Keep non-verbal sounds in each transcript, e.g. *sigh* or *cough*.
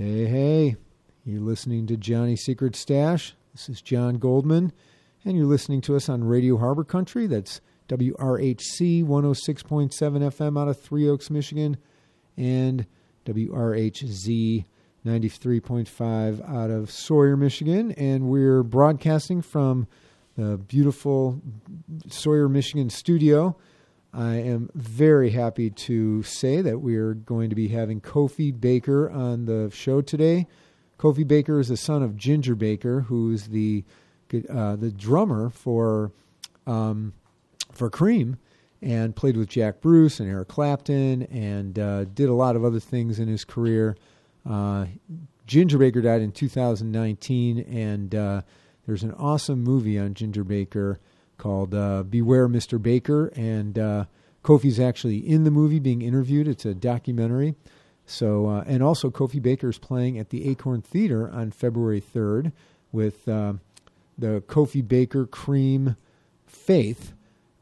Hey, hey, you're listening to Johnny Secret Stash. This is John Goldman, and you're listening to us on Radio Harbor Country. That's WRHC 106.7 FM out of Three Oaks, Michigan, and WRHZ 93.5 out of Sawyer, Michigan. And we're broadcasting from the beautiful Sawyer, Michigan studio. I am very happy to say that we are going to be having Kofi Baker on the show today. Kofi Baker is the son of Ginger Baker, who's the uh, the drummer for um, for Cream, and played with Jack Bruce and Eric Clapton, and uh, did a lot of other things in his career. Uh, Ginger Baker died in 2019, and uh, there's an awesome movie on Ginger Baker called uh, Beware Mr. Baker, and uh, Kofi's actually in the movie being interviewed. It's a documentary. So, uh, and also Kofi Baker is playing at the Acorn Theater on February 3rd with uh, the Kofi Baker Cream Faith.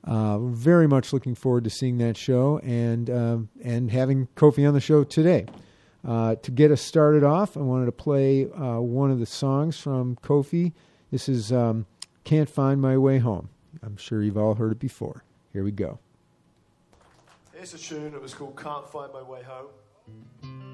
Uh, very much looking forward to seeing that show and um, and having Kofi on the show today. Uh, to get us started off, I wanted to play uh, one of the songs from Kofi. This is um, "Can't Find My Way Home." I'm sure you've all heard it before. Here we go. Here's a tune that was called Can't Find My Way Home.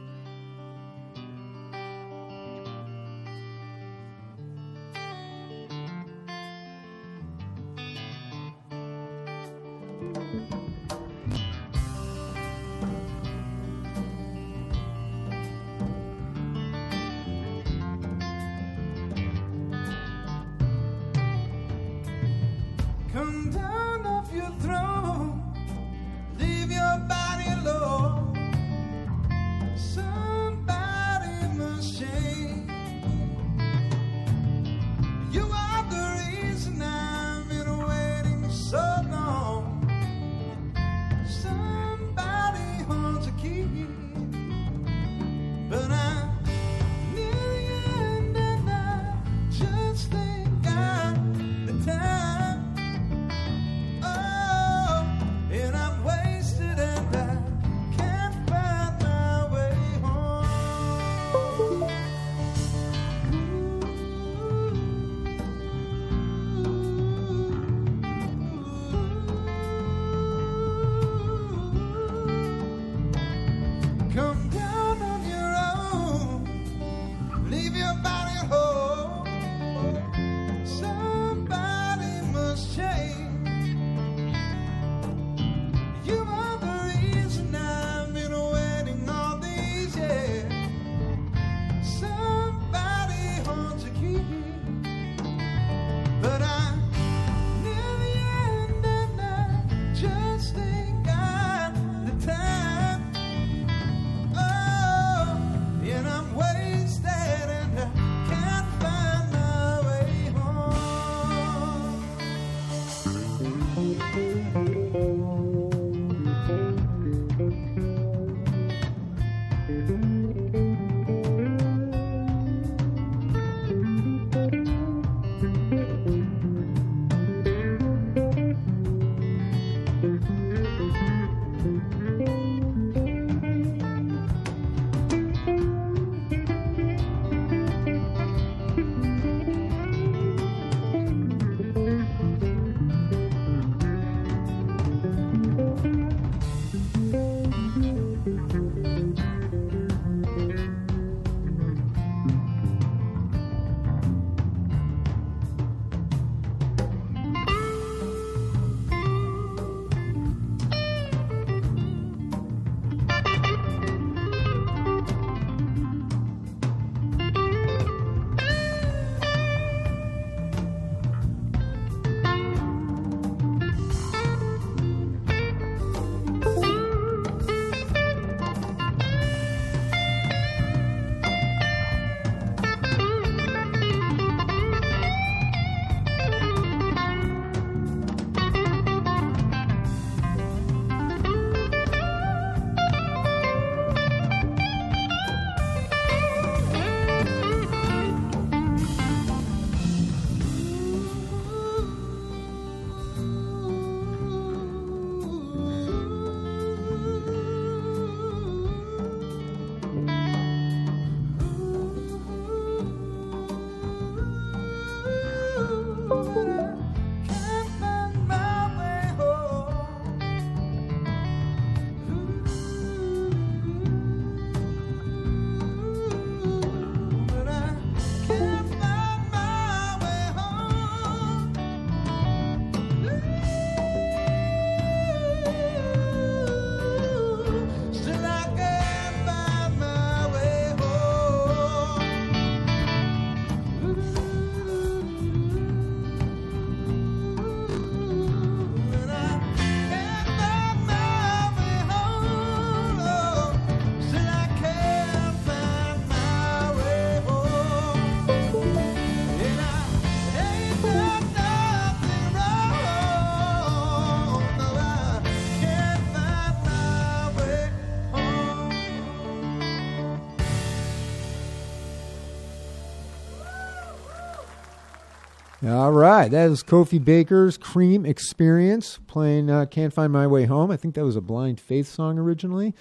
All right, that is Kofi Baker's Cream Experience playing uh, "Can't Find My Way Home." I think that was a Blind Faith song originally,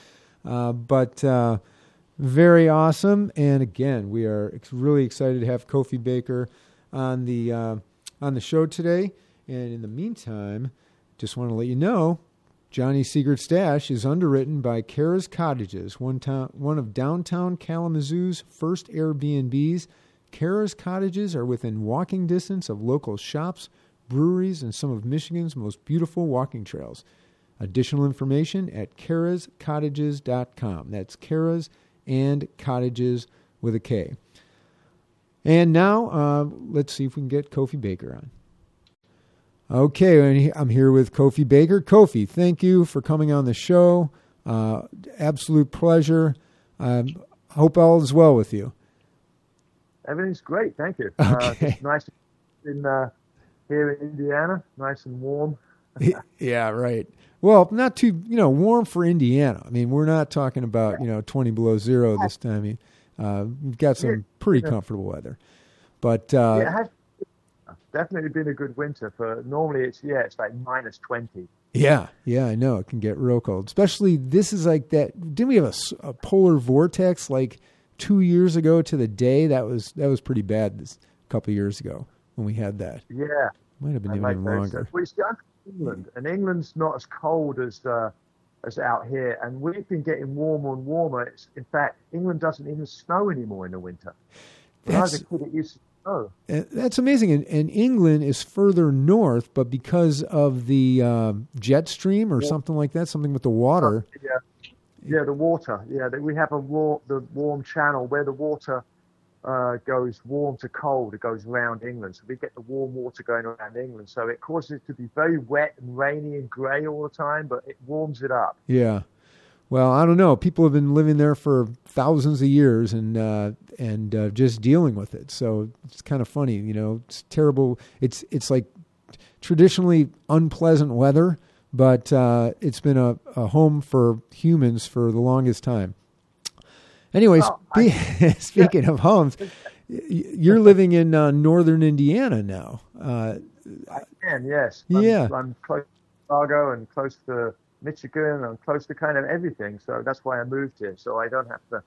uh, but uh, very awesome. And again, we are ex- really excited to have Kofi Baker on the uh, on the show today. And in the meantime, just want to let you know, Johnny Secret Stash is underwritten by Kara's Cottages, one town, one of downtown Kalamazoo's first Airbnbs. Kara's Cottages are within walking distance of local shops, breweries, and some of Michigan's most beautiful walking trails. Additional information at karascottages.com. That's Kara's and Cottages with a K. And now, uh, let's see if we can get Kofi Baker on. Okay, I'm here with Kofi Baker. Kofi, thank you for coming on the show. Uh, absolute pleasure. Um, hope all is well with you. Everything's great, thank you. Okay. Uh, nice in uh, here in Indiana, nice and warm. *laughs* yeah, right. Well, not too, you know, warm for Indiana. I mean, we're not talking about, you know, 20 below zero this time. Uh, we've got some pretty comfortable weather. But uh, yeah, it has definitely been a good winter. For normally it's yeah, it's like minus twenty. yeah, yeah, I know it can get real cold. Especially this is like that. Didn't we have a polar vortex like two years ago to the day? That was that was pretty bad this a couple years ago when we had that. Yeah, Might have been even longer. Well, it's down to England, and England's not as cold as uh, as out here, and we've been getting warmer and warmer. It's, in fact, England doesn't even snow anymore in the winter. When I was a That's- kid, it used to snow. Uh, That's amazing. And, and England is further north, but because of the um, jet stream or something like that, something with the water. Yeah, yeah, the water. Yeah, we have a warm, the warm channel where the water uh, goes warm to cold. It goes around England, so we get the warm water going around England. So it causes it to be very wet and rainy and grey all the time, but it warms it up. Yeah. Well, I don't know. People have been living there for thousands of years and uh, and uh, just dealing with it. So it's kind of funny, you know. It's terrible. It's it's like traditionally unpleasant weather, but uh, it's been a, a home for humans for the longest time. Anyways, Well, spe- *laughs* speaking of homes, you're living in uh, northern Indiana now. Uh, And yes, I'm, Yeah. I'm close to Chicago and close to Michigan. I'm close to kind of everything. So that's why I moved here. So I don't have to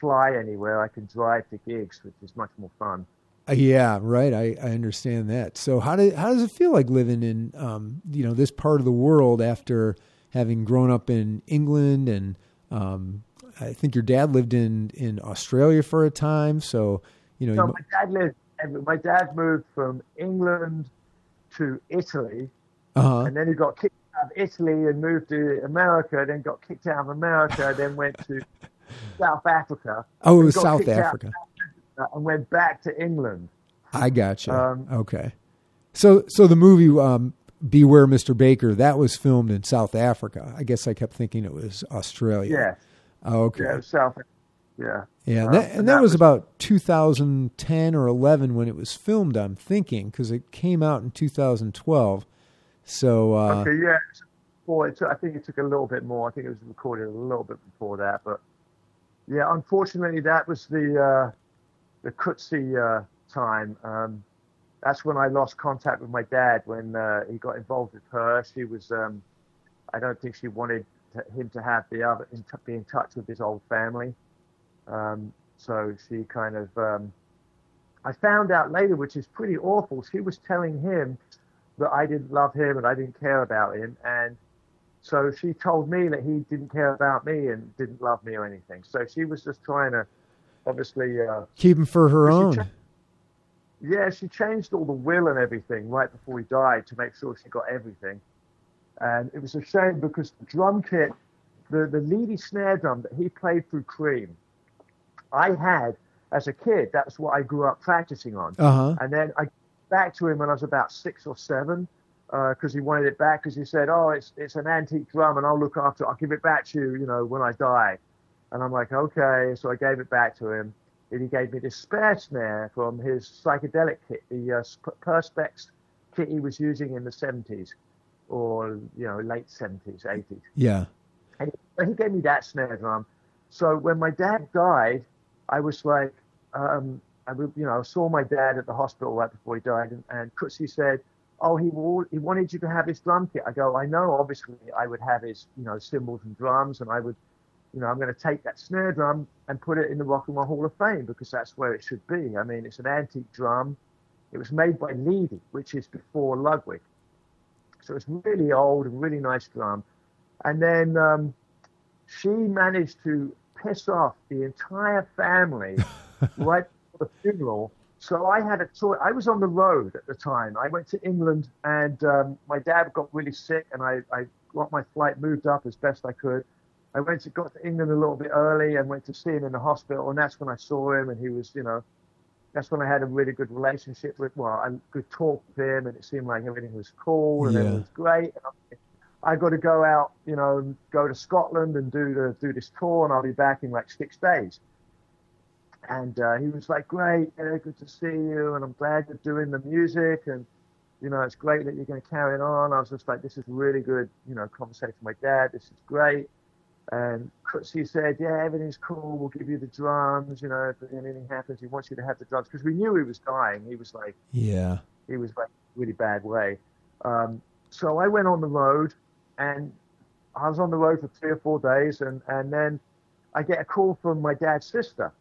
fly anywhere. I can drive to gigs, which is much more fun. Yeah, right. I, I understand that. So how do how does it feel like living in um, you know this part of the world after having grown up in England and um, I think your dad lived in in Australia for a time. So you know, No, you my dad lived. My dad moved from England to Italy, uh and then he got kicked out of Italy and moved to America. Then got kicked out of America. then went to *laughs* South Africa. oh, it was South kicked out Africa. And went back to England. I got you. Um, okay. So so the movie um, Beware Mr. Baker that was filmed in South Africa. I guess I kept thinking it was Australia. Yeah, Oh, okay. yeah, South. Yeah, Yeah, and Um, that, and and that that was was- about 2010 or 11 when it was filmed. I'm thinking because it came out in 2012. So uh, Okay, yeah. Well, it took, I think it took a little bit more. I think it was recorded a little bit before that, but yeah, unfortunately, that was the uh, the Kutsi uh, time. Um, that's when I lost contact with my dad when uh, he got involved with her. She was, um, I don't think she wanted to, him to have the other in t- be in touch with his old family. Um, so she kind of, um, I found out later, which is pretty awful. She was telling him that I didn't love him and I didn't care about him. And so she told me that he didn't care about me and didn't love me or anything. So she was just trying to, obviously, uh, keep him for her own. cha- yeah, she changed all the will and everything right before he died to make sure she got everything. And it was a shame because the drum kit, the, the Leedy snare drum that he played through Cream, I had as a kid. That's what I grew up practicing on. Uh huh. And then I back to him when I was about six or seven because he wanted it back because he said, "Oh, it's it's an antique drum, and I'll look after. it. I'll give it back to you, you know, when I die." And I'm like, "Okay." So I gave it back to him. And he gave me this spare snare from his psychedelic kit, the uh, Perspex kit he was using in the 70s or you know late 70s, 80s. Yeah. And he gave me that snare drum. So when my dad died, I was like, um, we, you know, saw my dad at the hospital right before he died, and, and Kutsi said, "Oh, he will, he wanted you to have his drum kit." I go, "I know. Obviously, I would have his, you know, cymbals and drums, and I would, you know, I'm going to take that snare drum and put it in the Rock and Roll Hall of Fame because that's where it should be. I mean, it's an antique drum. It was made by Leedy, which is before Ludwig, so it's really old and really nice drum. And then um, she managed to piss off the entire family *laughs* right before the funeral. So I had a choice. I was on the road at the time. I went to England, and um, my dad got really sick, and I, I got my flight moved up as best I could. I went to got to England a little bit early and went to see him in the hospital, and that's when I saw him, and he was, you know, that's when I had a really good relationship with, well, a good talk with him, and it seemed like everything was cool and Yeah. everything was great. And I, I got to go out, you know, go to Scotland and do the do this tour, and I'll be back in like six days. And uh, he was like, "Great, yeah, good to see you, and I'm glad you're doing the music, and you know, it's great that you're going to carry it on." I was just like, "This is really good, you know, conversation with my dad. This is great." And Kutsi said, "Yeah, everything's cool. We'll give you the drums. You know, if anything happens, he wants you to have the drums because we knew he was dying. He was like." Yeah. he was like really bad way. Um, so I went on the road, and I was on the road for three or four days, and and then I get a call from my dad's sister,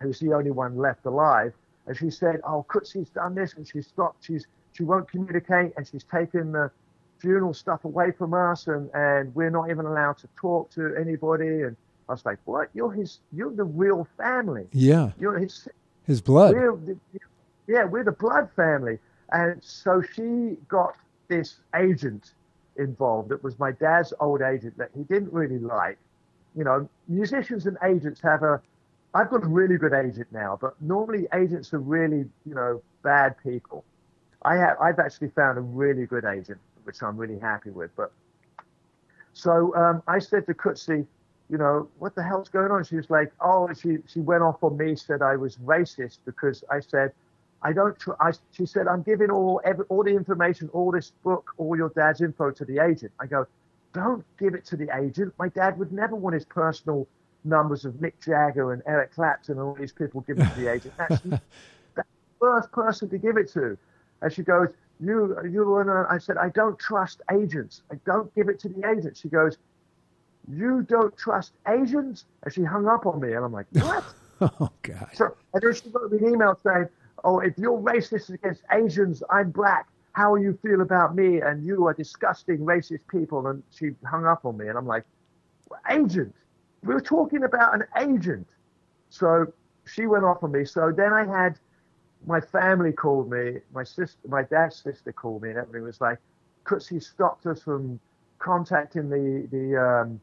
who's the only one left alive, and she said, "Oh, Kutsi's done this, and she's stopped. She's she won't communicate, and she's taken the funeral stuff away from us, and and we're not even allowed to talk to anybody." And I was like, "What? You're his? You're the real family. Yeah. You're his His blood. we're the, yeah, we're the blood family. And so she got this agent involved. It was my dad's old agent that he didn't really like. You know, musicians and agents have a. I've got a really good agent now, but normally agents are really, you know, bad people. I have. I've actually found a really good agent, which I'm really happy with. But so um, I said to Kutsi, you know, what the hell's going on? She was like, oh, she, she went off on me, said I was racist because I said, I don't, tr- I, she said, I'm giving all, every, all the information, all this book, all your dad's info to the agent. I go, don't give it to the agent. My dad would never want his personal numbers of Mick Jagger and Eric Clapton and all these people given to the agent. That's, that's *laughs* the first person to give it to. And she goes, you, you, and I said, I don't trust agents. I don't give it to the agent. She goes, you don't trust Asians? And she hung up on me. And I'm like, what? *laughs* Oh God. so, and then she wrote me an email saying, oh, if you're racist against Asians, I'm black. How you feel about me? And you are disgusting racist people. And she hung up on me. And I'm like, agent? We were talking about an agent. So she went off on me. So then I had my family called me, my sister, my dad's sister called me, and everything was like, Kutsi stopped us from contacting the the um,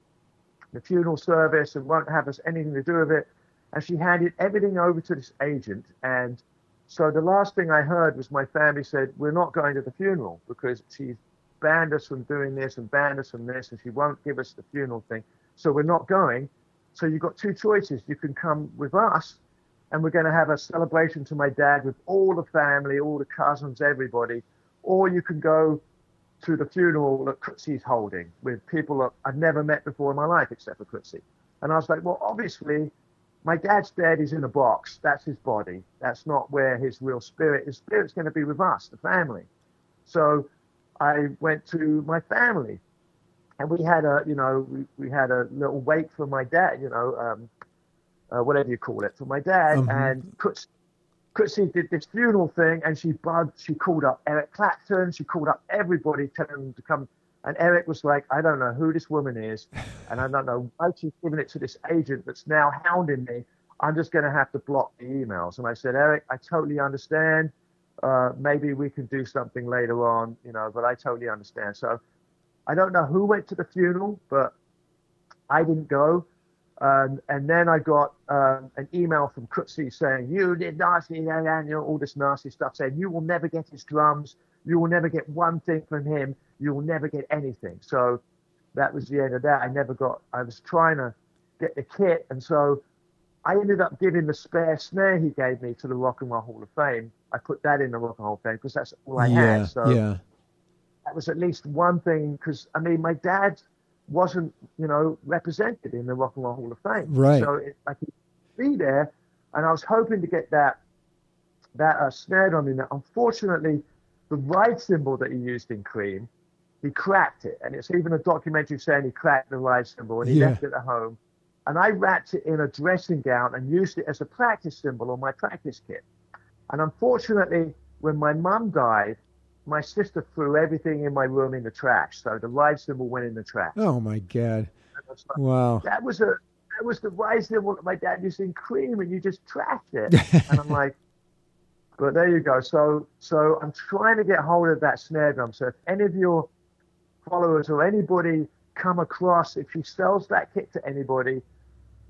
the funeral service and won't have us anything to do with it. And she handed everything over to this agent. And so the last thing I heard was my family said, We're not going to the funeral because she's banned us from doing this and banned us from this, and she won't give us the funeral thing. So we're not going. So you've got two choices. You can come with us, and we're going to have a celebration to my dad with all the family, all the cousins, everybody, or you can go to the funeral that Kutzi's holding with people that I've never met before in my life except for Kutsi. And I was like, well, obviously, my dad's dead. He's in a box. That's his body. That's not where his real spirit. His spirit's going to be with us, the family. So I went to my family, and we had a, you know, we, we had a little wake for my dad, you know, um, uh, whatever you call it, for my dad. Mhm. And Kutsi, Kutsi did this funeral thing, and she bugged. She called up Eric Clapton. She called up everybody, telling them to come. And Eric was like, I don't know who this woman is, *laughs* and I don't know why she's giving it to this agent that's now hounding me. I'm just going to have to block the emails. And I said, Eric, I totally understand. Uh, maybe we can do something later on, you know, but I totally understand. So I don't know who went to the funeral, but I didn't go. Um, and then I got um, an email from Kutsi saying, You did nasty, and you know, all this nasty stuff, saying, You will never get his drums. You will never get one thing from him. You will never get anything. So that was the end of that. I never got, I was trying to get the kit. And so I ended up giving the spare snare he gave me to the Rock and Roll Hall of Fame. I put that in the Rock and Roll Hall of Fame because that's all I yeah. had. So yeah. that was at least one thing because I mean my dad wasn't you know represented in the Rock and Roll Hall of Fame, Right. So it, I could be there, and I was hoping to get that that uh, snare drum in there. Unfortunately, the ride cymbal that he used in Cream, he cracked it, and it's even a documentary saying he cracked the ride cymbal and he Yeah. left it at home. And I wrapped it in a dressing gown and used it as a practice cymbal on my practice kit. And unfortunately, when my mum died, my sister threw everything in my room in the trash. So the ride cymbal went in the trash. Oh my God! And I was like, Wow. that was a that was the ride cymbal that my dad used in cream, and you just trashed it. *laughs* and I'm like, but there you go. So so I'm trying to get hold of that snare drum. So if any of your followers or anybody come across, if she sells that kit to anybody,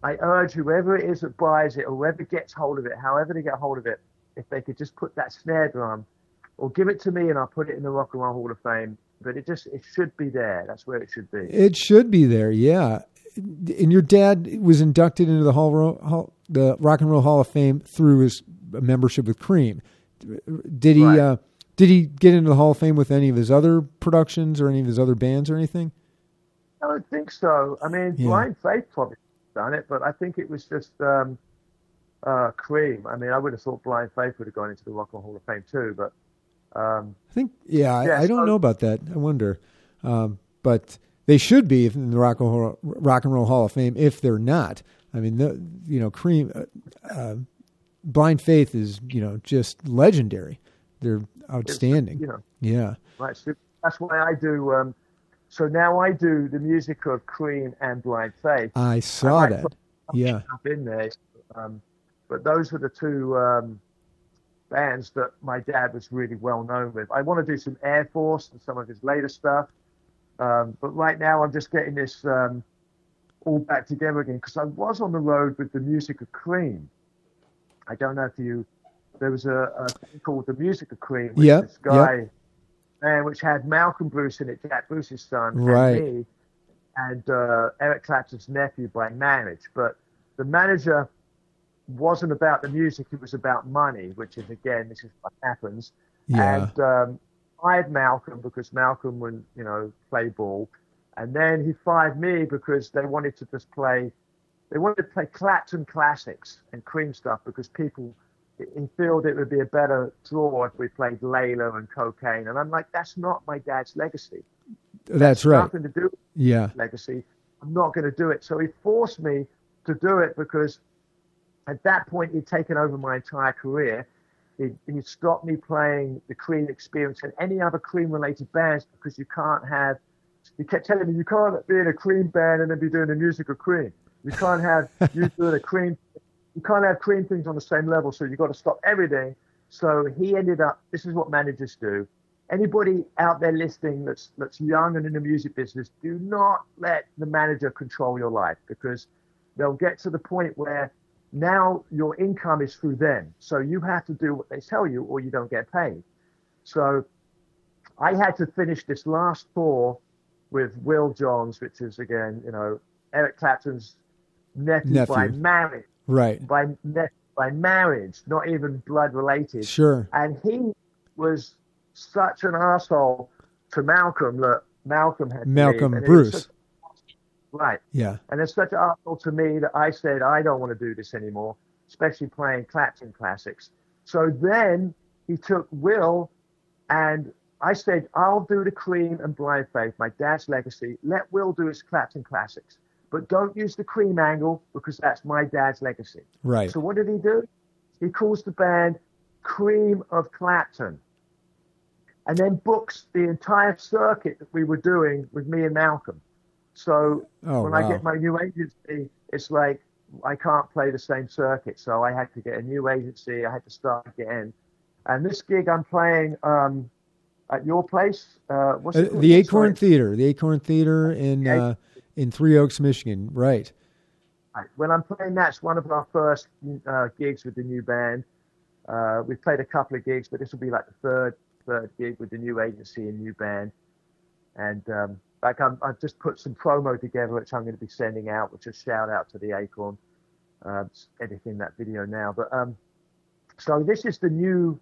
I urge whoever it is that buys it or whoever gets hold of it, however they get hold of it, if they could just put that snare drum or give it to me and I'll put it in the Rock and Roll Hall of Fame. But it just it should be there. That's where it should be. It should be there, yeah. And your dad was inducted into the Hall, Hall the Rock and Roll Hall of Fame through his membership with Cream. Did he? Right. Uh, did he get into the Hall of Fame with any of his other productions or any of his other bands or anything? I don't think so. I mean, Yeah. Blind Faith probably done it, but I think it was just um, uh, Cream. I mean, I would have thought Blind Faith would have gone into the Rock and Roll Hall of Fame too, but um, I think, yeah, I, Yeah, I don't so- know about that. I wonder, um, but they should be in the Rock and Roll, Rock and Roll Hall of Fame. If they're not, I mean, the, you know, Cream, uh, uh, Blind Faith is you know just legendary. They're outstanding. you know, Yeah, right. So that's why I do. Um, so now I do the music of Cream and Blind Faith I saw might that. Yeah, up in there. Um, but those were the two um, bands that my dad was really well known with. I want to do some Air Force and some of his later stuff. Um, but right now I'm just getting this um, all back together again because I was on the road with the music of Cream. I don't know if you, there was a, a thing called the music of Cream, which Yeah, this guy, and which had Malcolm Bruce in it, Jack Bruce's son, Right. and me, and uh, Eric Clapton's nephew by marriage. But the manager wasn't about the music; it was about money, which is again, this is what happens. yeah, And um, fired Malcolm because Malcolm would, you know, play ball, and then he fired me because they wanted to just play. They wanted to play Clapton classics and Cream stuff because people he felt it would be a better draw if we played Layla and Cocaine. And I'm like, that's not my dad's legacy. that's right. Nothing to do Yeah, legacy. I'm not going to do it. So he forced me to do it because at that point he'd taken over my entire career. He, he stopped me playing the Cream experience and any other Cream related bands because you can't have, he kept telling me, you can't be in a Cream band and then be doing the music of Cream. You can't have *laughs* you doing a Cream, you can't have Cream things on the same level. So you've got to stop everything. So he ended up, this is what managers do anybody out there listening that's that's young and in the music business, do not let the manager control your life because they'll get to the point where now your income is through them. So you have to do what they tell you or you don't get paid. So I had to finish this last tour with Will Johns, which is again, you know, Eric Clapton's nephew, by marriage, right. by ne- by marriage, not even blood related Sure. and he was such an asshole to Malcolm that Malcolm had Malcolm leave. And it was Bruce. such- right, Yeah, and it's such an asshole to me that I said I don't want to do this anymore, especially playing Clapton classics. So then he took Will, and I said I'll do the Cream and Blind Faith, my dad's legacy. Let Will do his Clapton classics, but don't use the Cream angle because that's my dad's legacy. right. So what did he do? He calls the band Cream of Clapton. And then books the entire circuit that we were doing with me and Malcolm. So Oh, when I get my new agency, it's like I can't play the same circuit. So I had to get a new agency. I had to start again. And this gig I'm playing um, at your place. Uh, what's Uh, called? the Acorn. Theater, the Acorn Theater in uh, in Three Oaks, Michigan. Right. Right. When I'm playing, that's one of our first uh, gigs with the new band. Uh, we've played a couple of gigs, but this will be like the third third gig with the new agency and new band. And um, like I'm, I've just put some promo together, which I'm going to be sending out, which is shout out to the Acorn, uh, editing that video now. But um, so this is the new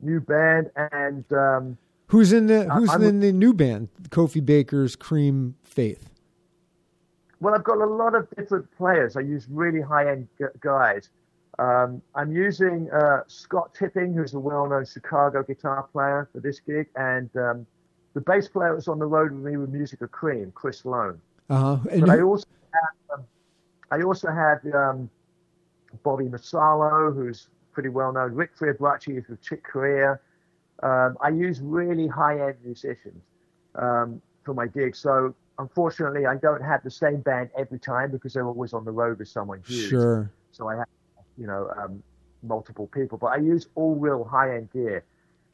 new band, and um, Who's in the Who's I'm- in the new band? Kofi Baker's Cream Faith. Well, I've got a lot of different players. I use really high end gu- guys. Um, I'm using uh, Scott Tipping, who's a well-known Chicago guitar player for this gig, and um, the bass player that was on the road with me with Music of Cream, Chris Lone. Uh huh. And But I also had, um, I also had um, Bobby Masalo, who's pretty well known. Rick Fierabracci is with Chick Corea. Um, I use really high-end musicians um, for my gigs. So unfortunately, I don't have the same band every time because they're always on the road with someone huge. sure. So I have, you know, um, multiple people. But I use all real high-end gear.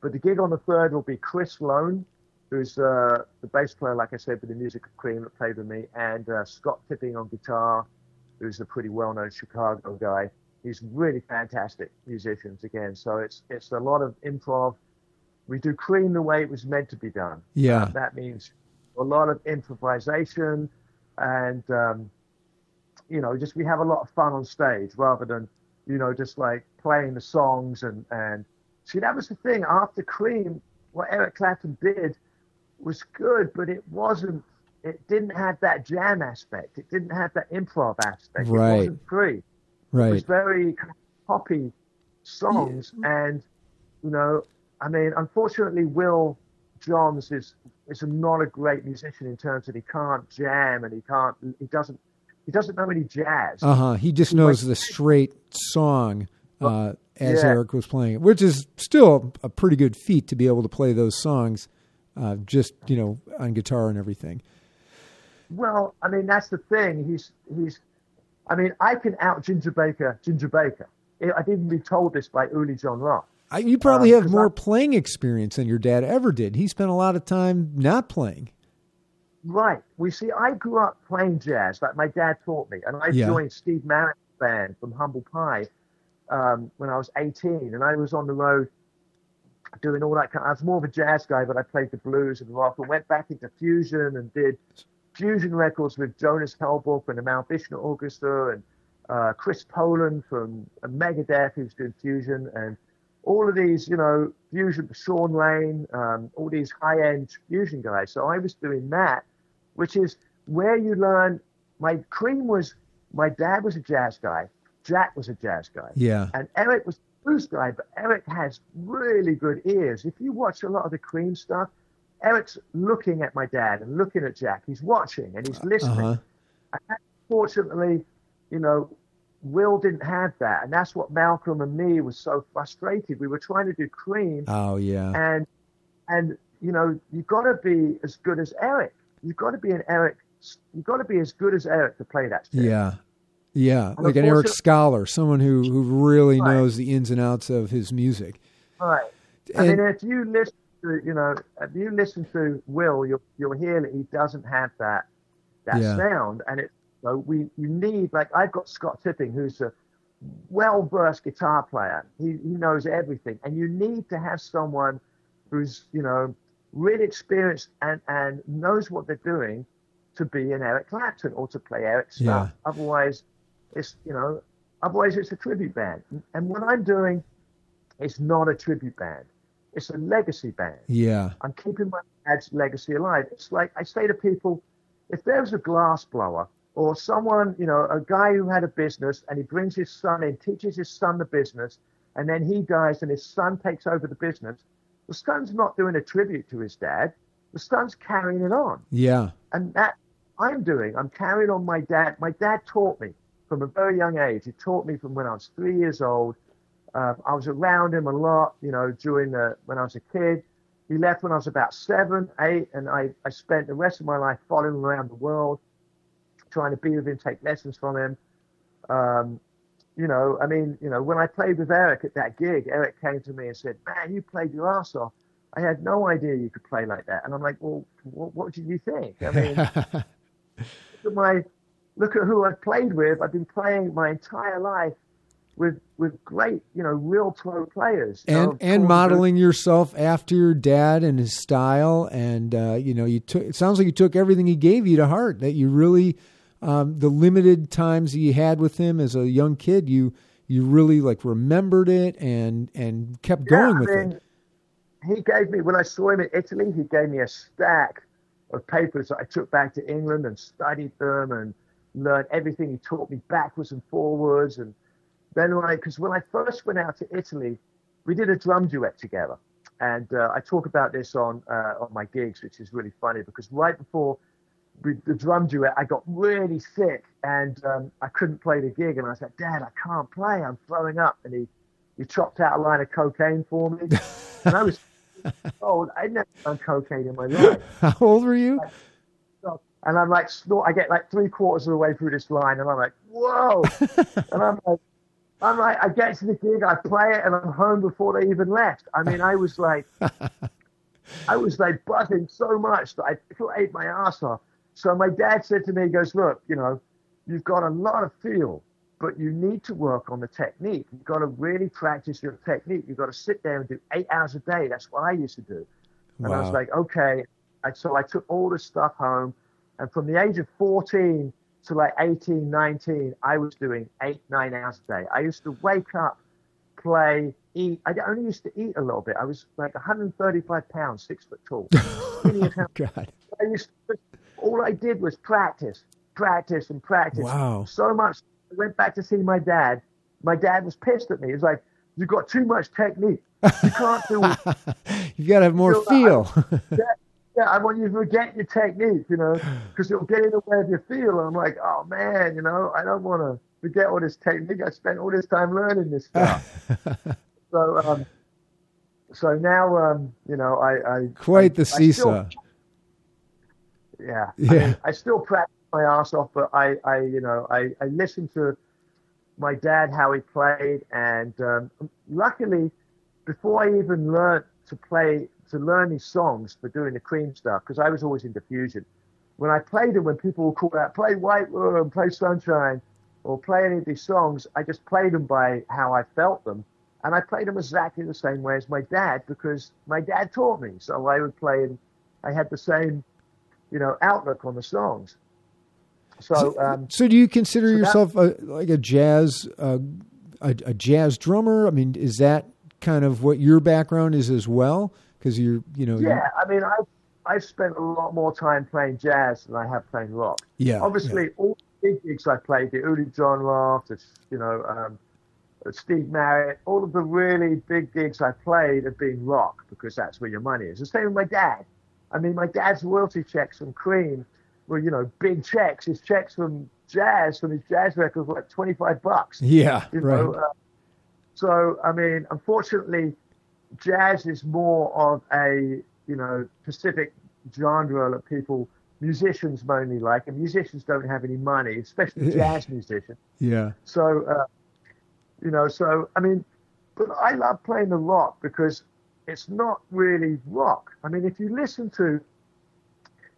But the gig on the third will be Chris Lone, who's uh, the bass player, like I said, with the Music of Cream that played with me, and uh, Scott Tipping on guitar, who's a pretty well-known Chicago guy. He's really fantastic musicians again. So it's it's a lot of improv. We do Cream the way it was meant to be done. Yeah. Uh, that means a lot of improvisation and um, you know just we have a lot of fun on stage rather than you know just like playing the songs and and see that was the thing after cream what eric clapton did was good but it wasn't it didn't have that jam aspect it didn't have that improv aspect Right. it wasn't free it Right. was very kind of poppy songs and you know i mean unfortunately will johns is is not a great musician in terms that he can't jam and he can't he doesn't he doesn't know any jazz Uh huh. He just knows the straight song uh, as Yeah. Eric was playing it, which is still a pretty good feat to be able to play those songs, uh, just you know, on guitar and everything. well i mean that's the thing he's he's i mean i can out ginger baker ginger baker i didn't be told this by uli john roth I, you probably Um, have more I- playing experience than your dad ever did. He spent a lot of time not playing. Right. We see, I grew up playing jazz, like my dad taught me, and I Yeah. joined Steve Marriott band from Humble Pie um, when I was 18, and I was on the road doing all that. Kind Of, I was more of a jazz guy, but I played the blues and rock, and went back into fusion and did fusion records with Jonas Hellborg and the Mahavishnu Orchestra and uh, Chris Poland from Megadeth, who's doing fusion, and all of these, you know, fusion, Shawn Lane, um, all these high-end fusion guys. So I was doing that, which is where you learn. My cream was my dad was a jazz guy, Jack was a jazz guy, Yeah. and Eric was blues guy. But Eric has really good ears. If you watch a lot of the Cream stuff, Eric's looking at my dad and looking at Jack. He's watching and he's listening. Uh-huh. Fortunately, you know, Will didn't have that, and that's what Malcolm and me was so frustrated. We were trying to do Cream, Oh yeah. and and you know you've got to be as good as Eric. You've got to be an Eric. You've got to be as good as Eric to play that. shit. Yeah. Yeah. And Like an Eric Scholar, someone who, who really Right. knows the ins and outs of his music. Right. I And- mean, if you listen to, you know, if you listen to Will, you'll you'll hear that he doesn't have that that Yeah. sound, and it. So we you need like I've got Scott Tipping, who's a well versed guitar player. He he knows everything, and you need to have someone who's you know really experienced and and knows what they're doing to be an Eric Clapton or to play Eric stuff. Yeah. Otherwise, it's you know, otherwise it's a tribute band. And what I'm doing is not a tribute band. It's a legacy band. Yeah. I'm keeping my dad's legacy alive. It's like I say to people, if there was a glass blower or someone, you know, a guy who had a business and he brings his son in, teaches his son the business, and then he dies and his son takes over the business, the son's not doing a tribute to his dad. The son's carrying it on. Yeah. And that I'm doing, I'm carrying on my dad. My dad taught me from a very young age. He taught me from when I was three years old. Uh, I was around him a lot, you know, during the, when I was a kid. He left when I was about seven, eight, and I, I spent the rest of my life following him around the world, trying to be with him, take lessons from him. Um, you know, I mean, you know, when I played with Eric at that gig, Eric came to me and said, "Man, you played your ass off. I had no idea you could play like that." And I'm like, "Well, what, what did you think?" I mean, *laughs* my, look at who I've played with. I've been playing my entire life with with great, you know, real pro players. and and Paul modeling yourself after your dad and his style and uh, you know you took it sounds like you took everything he gave you to heart that you really um, the limited times that you had with him as a young kid you you really like remembered it and and kept Yeah, going I with mean, it He gave me when I saw him in Italy. He gave me a stack of papers that I took back to England and studied them and learned everything. He taught me backwards and forwards, and then like, because when I first went out to Italy, we did a drum duet together, and uh, I talk about this on uh, on my gigs, which is really funny because right before we, the drum duet, I got really sick and um, I couldn't play the gig, and I said, "Dad, I can't play. I'm throwing up," and he he chopped out a line of cocaine for me, and I was *laughs* old. I'd never done cocaine in my life. How old were you? And I'm like, snort, I get like three quarters of the way through this line, and I'm like, whoa. *laughs* and I'm like, I'm like, I get to the gig, I play it, and I'm home before they even left. I mean, I was like, *laughs* I was like buzzing so much that I ate my ass off. So my dad said to me, he goes, look, you know, you've got a lot of feel, but you need to work on the technique. You've got to really practice your technique. You've got to sit there and do eight hours a day. That's what I used to do. And I was like, okay. I, so I took all this stuff home. And from the age of 14 to like 18, 19, I was doing eight, nine hours a day. I used to wake up, play, eat. I only used to eat a little bit. I was like 135 pounds, six foot tall. *laughs* Hell. God. I used to, all I did was practice, practice, and practice. Wow. So much. I went back to see my dad. My dad was pissed at me. He was like, You've got too much technique. You can't do it." *laughs* You've got to have more *laughs* Feel feel. yeah, yeah, I want you to forget your technique, you know, because it'll get in the way of your feel. And I'm like, oh man, you know, I don't want to forget all this technique. I spent all this time learning this *laughs* stuff. so, um, so now, um, you know, I, I Quite I- the I still- seesaw. yeah. Yeah. I, mean, I still practice my ass off, but I, I you know, I, I listen to my dad how he played, and um, luckily, before I even learned to play, to learn these songs for doing the Cream stuff, because I was always into fusion. When I played them, when people would call out, play White Room, play Sunshine, or play any of these songs, I just played them by how I felt them. And I played them exactly the same way as my dad because my dad taught me. So I would play and I had the same, you know, outlook on the songs. So, um, So, do you consider so that- yourself a, like a jazz, uh, a, a jazz drummer? I mean, is that kind of what your background is as well? Because you're, you know, yeah, I mean, I've, I've spent a lot more time playing jazz than I have playing rock. yeah, Obviously, all the big gigs I played, the Uli John Roth, the, you know, um, Steve Marriott, all of the really big gigs I played have been rock because that's where your money is. The same with my dad. I mean, my dad's royalty checks from Cream were, you know, big checks. His checks from jazz, from his jazz records, were like 25 bucks. yeah, You right. know, uh, so I mean, unfortunately, jazz is more of a you know specific genre that people musicians mainly like, and musicians don't have any money, especially *laughs* jazz musicians. yeah, So uh, you know, so I mean, but I love playing the rock because it's not really rock. I mean, if you listen to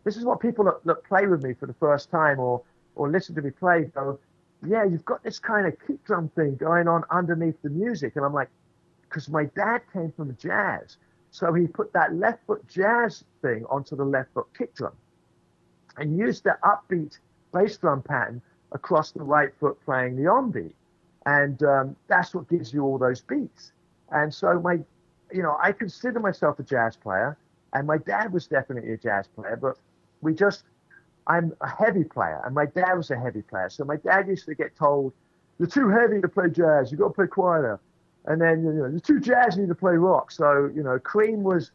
this is what people that, that play with me for the first time or or listen to me play go, yeah, you've got this kind of kick drum thing going on underneath the music, and I'm like, because my dad came from jazz, so he put that left foot jazz thing onto the left foot kick drum, and used the upbeat bass drum pattern across the right foot playing the on beat, and um, that's what gives you all those beats. And so my, you know, I consider myself a jazz player, and my dad was definitely a jazz player, but we just I'm a heavy player, and my dad was a heavy player. So my dad used to get told, "You're too heavy to play jazz. You've got to play quieter." And then you know, you're too jazzy to play rock. So you know, Cream was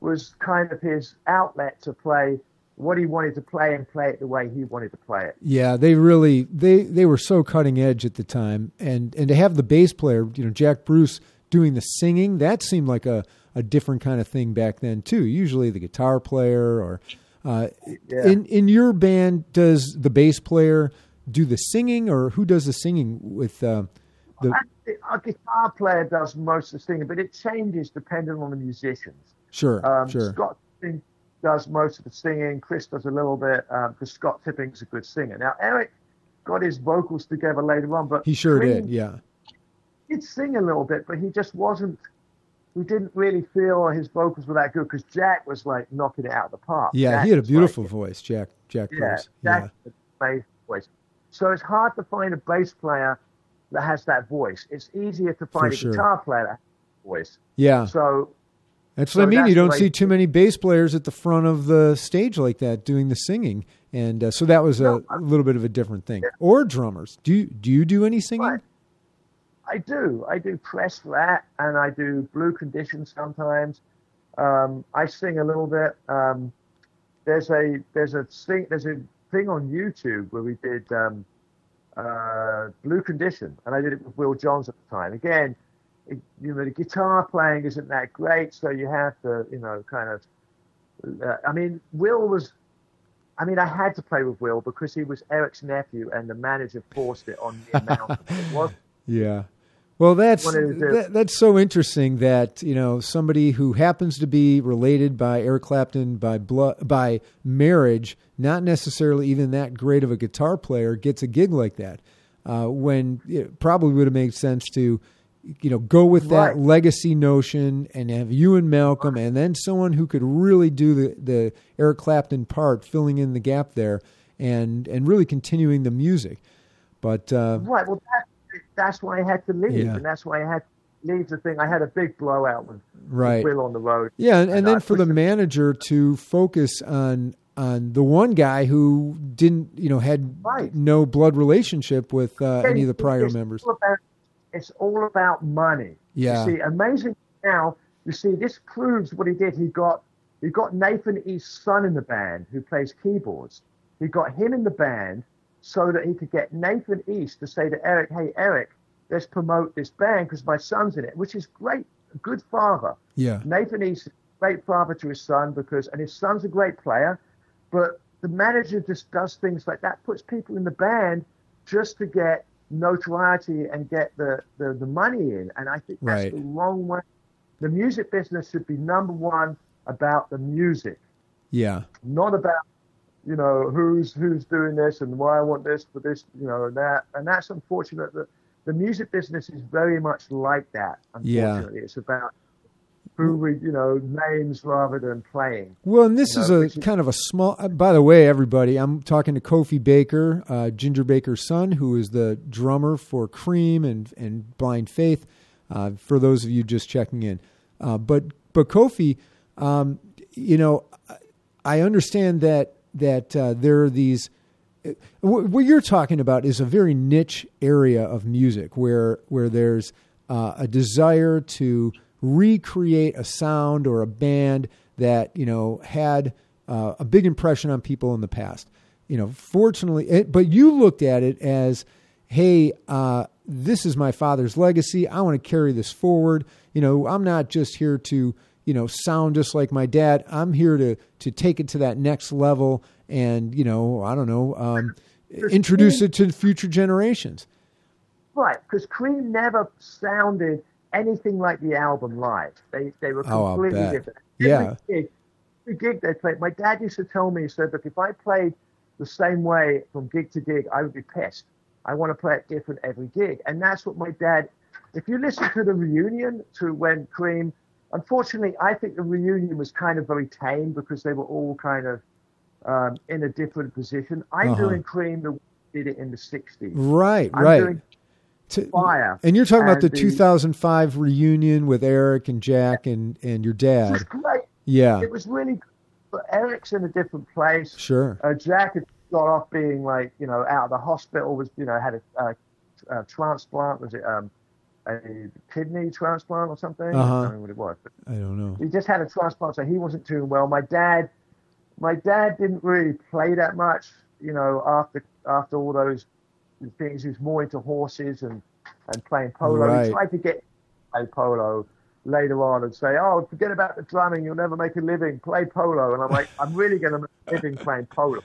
was kind of his outlet to play what he wanted to play and play it the way he wanted to play it. Yeah, they really they they were so cutting edge at the time, and and to have the bass player, you know, Jack Bruce doing the singing, that seemed like a a different kind of thing back then too. Usually the guitar player or uh, Yeah. in in your band, does the bass player do the singing, or who does the singing with uh, the? Actually, Our guitar player does most of the singing, but it changes depending on the musicians. Sure, Um, sure. Scott Tipping does most of the singing. Chris does a little bit because Scott Tipping's a good singer. Now Eric got his vocals together later on, but He sure Cream did. Yeah, He did sing a little bit, but he just wasn't. We didn't really feel his vocals were that good because Jack was like knocking it out of the park. yeah. Jack he had a beautiful like- voice, Jack Jack yeah, Bruce. Yeah, Jack a bass voice. So it's hard to find a bass player that has that voice. It's easier to find For a sure. guitar player that has that voice. yeah. So That's what I mean. You don't see too many bass players at the front of the stage like that doing the singing, and uh, so that was a, No, little bit of a different thing. Or drummers. Do you do you do any singing? Right. I do. I do Pressed Rat and I do blue conditions sometimes. Um, I sing a little bit. Um, there's a there's a thing there's a thing on YouTube where we did um, uh, blue condition, and I did it with Will Johns at the time. Again, it, you know the guitar playing isn't that great, so you have to you know kind of. Uh, I mean, Will was. I mean, I had to play with Will because he was Eric's nephew, and the manager forced it on me. *laughs* Yeah. Well, that's What is it? that, that's so interesting that you know somebody who happens to be related by Eric Clapton by blood by marriage, not necessarily even that great of a guitar player, gets a gig like that. Uh, when it probably would have made sense to, you know, go with that Right. legacy notion and have you and Malcolm, and then someone who could really do the the Eric Clapton part, filling in the gap there, and and really continuing the music. But uh, Right. Well, that, that's why I had to leave, Yeah. and that's why I had to leave the thing. I had a big blowout with, Right. Will on the road. Yeah, and, and And I then for the manager to focus on on the one guy who didn't, you know, had Right. no blood relationship with uh, any of the prior it's members. All about, it's all about money. Yeah. You see, amazing now. You see, this proves what he did. He got he got Nathan East's son in the band, who plays keyboards. He got him in the band so that he could get Nathan East to say to Eric, "Hey, Eric, let's promote this band because my son's in it," which is great. A good father. Yeah, Nathan East great father to his son because, and his son's a great player, but the manager just does things like that, puts people in the band just to get notoriety and get the, the, the money in. And I think that's Right. the wrong way. The music business should be number one about the music, yeah, not about you know who's who's doing this and why I want this for this, you know, and that. And that's unfortunate that the music business is very much like that. Yeah. It's about who we, you know, names rather than playing. Well, and this No, is a kind of a small. uh, By the way, everybody, I'm talking to Kofi Baker, uh, Ginger Baker's son, who is the drummer for Cream and and Blind Faith. Uh, for those of you just checking in, uh, but but Kofi, um, you know, I understand that that uh, there are these. uh, What you're talking about is a very niche area of music where where there's uh, a desire to recreate a sound or a band that you know had uh, a big impression on people in the past. You know, fortunately, it, but you looked at it as, hey, uh, this is my father's legacy. I want to carry this forward. You know, I'm not just here to you know sound just like my dad. I'm here to to take it to that next level and you know I don't know um, introduce it to future generations. Right, because Cream never sounded anything like the album live. They they were Oh, completely bet. different. Yeah. Every gig, every gig they played. My dad used to tell me, he said, look, if I played the same way from gig to gig, I would be pissed. I want to play it different every gig. And that's what my dad, if you listen to the reunion to when Cream, unfortunately, I think the reunion was kind of very tame because they were all kind of um, in a different position. I'm Uh-huh. doing Cream the did it in the 60s. Right, I'm right. To- Fire. And you're talking about the, the- 2005 reunion with Eric and Jack and, and your dad. It was great. Yeah, It was really good. But Eric's in a different place. sure. Uh, Jack had got off being like, you know, out of the hospital, was, you know, had a, a, a transplant. Was it um, a kidney transplant or something? Uh-huh. I don't know what it was. I don't know. he just had a transplant, so he wasn't doing well. My dad, my dad didn't really play that much, you know, after after all those things. He was more into horses and, and playing polo. Right. He tried to get play polo later on and say, "Oh, forget about the drumming. You'll never make a living. Play polo." And I'm like, "I'm really going to make a living playing polo."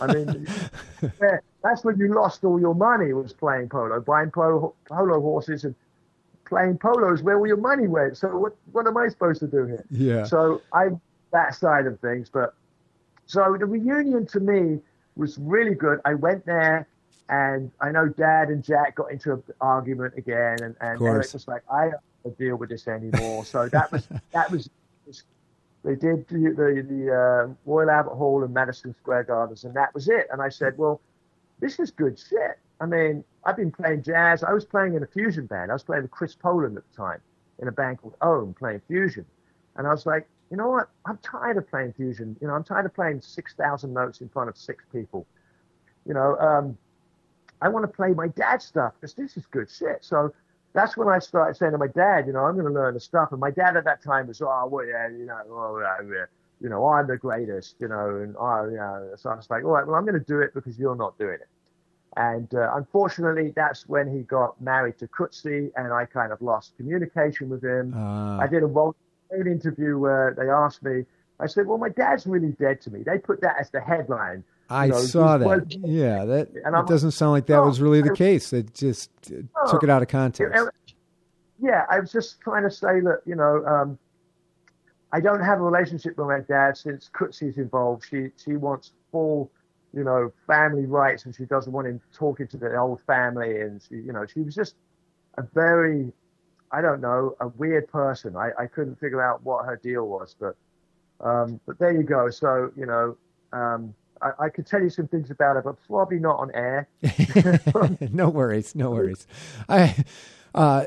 I mean, *laughs* yeah, that's when you lost all your money was playing polo, buying polo, polo horses and playing polo is where all your money went. So what what am I supposed to do here? Yeah. So I that side of things, but so the reunion to me was really good. I went there, and I know Dad and Jack got into an argument again, and, and. Eric was like, "I to deal with this anymore." So that was that was. They did the the, the uh, Royal Albert Hall and Madison Square Gardens, and that was it. And I said, "Well, this is good shit." I mean, I've been playing jazz. I was playing in a fusion band. I was playing with Chris Poland at the time in a band called Ohm, playing fusion. And I was like, you know what? I'm tired of playing fusion. You know, I'm tired of playing 6,000 notes in front of six people. You know, um, I want to play my dad's stuff because this is good shit. So that's when I started saying to my dad, you know, I'm going to learn the stuff. And my dad at that time was, oh, well, yeah, you know, oh, yeah, you know, I'm the greatest, you know, and I, oh, yeah. So I was like, all right, well, I'm going to do it because you're not doing it. And uh, unfortunately, that's when he got married to Kudzai, and I kind of lost communication with him. Ah. I did a Stone interview where they asked me, I said, well, my dad's really dead to me. They put that as the headline. I know, saw that. was- Yeah, that it doesn't sound like that No, was really the I- case. It just uh, No. took it out of context. yeah, I was just trying to say that, you know, um, I don't have a relationship with my dad since Kudzai's involved. She she wants full, you know, family rights, and she doesn't want him talking to the old family. And she, you know, she was just a very, I don't know, a weird person. I, I couldn't figure out what her deal was, but um, but there you go. So you know, um, I, I could tell you some things about it, but probably not on air. *laughs* no worries, no worries. I uh,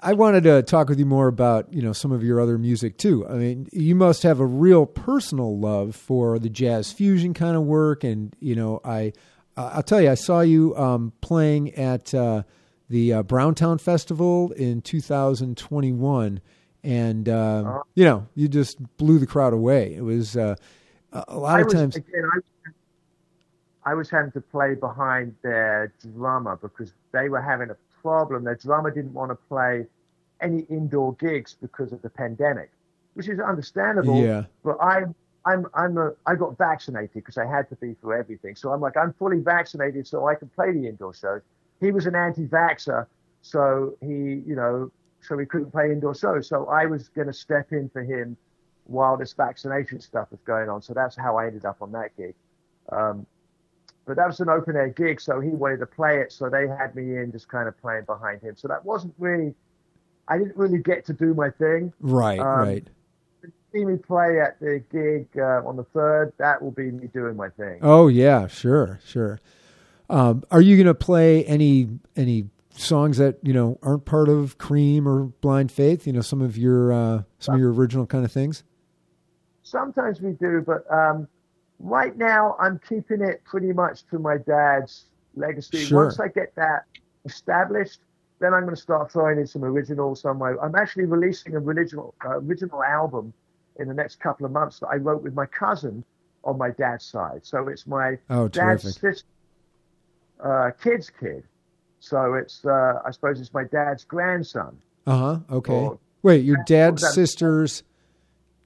I wanted to talk with you more about you know some of your other music too. I mean, you must have a real personal love for the jazz fusion kind of work, and you know, I uh, I'll tell you, I saw you um, playing at uh, the uh, Browntown Festival in 2021, and um, Uh-huh. you know, you just blew the crowd away. It was uh, a lot I of was, times. Again, I, I was having to play behind their drummer because they were having a problem. Their drummer didn't want to play any indoor gigs because of the pandemic, which is understandable. Yeah. But I, I'm, I'm a, I got vaccinated because I had to be for everything. So I'm like, I'm fully vaccinated, so I can play the indoor shows. He was an anti-vaxxer, so he, you know, so he couldn't play indoor shows. So I was going to step in for him while this vaccination stuff was going on. So that's how I ended up on that gig. Um, but that was an open air gig, so he wanted to play it. So they had me in just kind of playing behind him. So that wasn't really, I didn't really get to do my thing. Right, um, right. See me play at the gig uh, on the third, that will be me doing my thing. Oh yeah, sure, sure. Um, are you going to play any any songs that you know aren't part of Cream or Blind Faith? You know, some of your uh, some of your original kind of things. Sometimes we do, but um, right now I'm keeping it pretty much to my dad's legacy. Sure. Once I get that established, then I'm going to start throwing in some originals. Somewhere, I'm actually releasing a original uh, original album in the next couple of months that I wrote with my cousin on my dad's side. So it's my Oh, dad's sister, uh, kid's kid. So it's uh, I suppose it's my dad's grandson. Uh huh. Okay. Or- Wait, your dad's sister's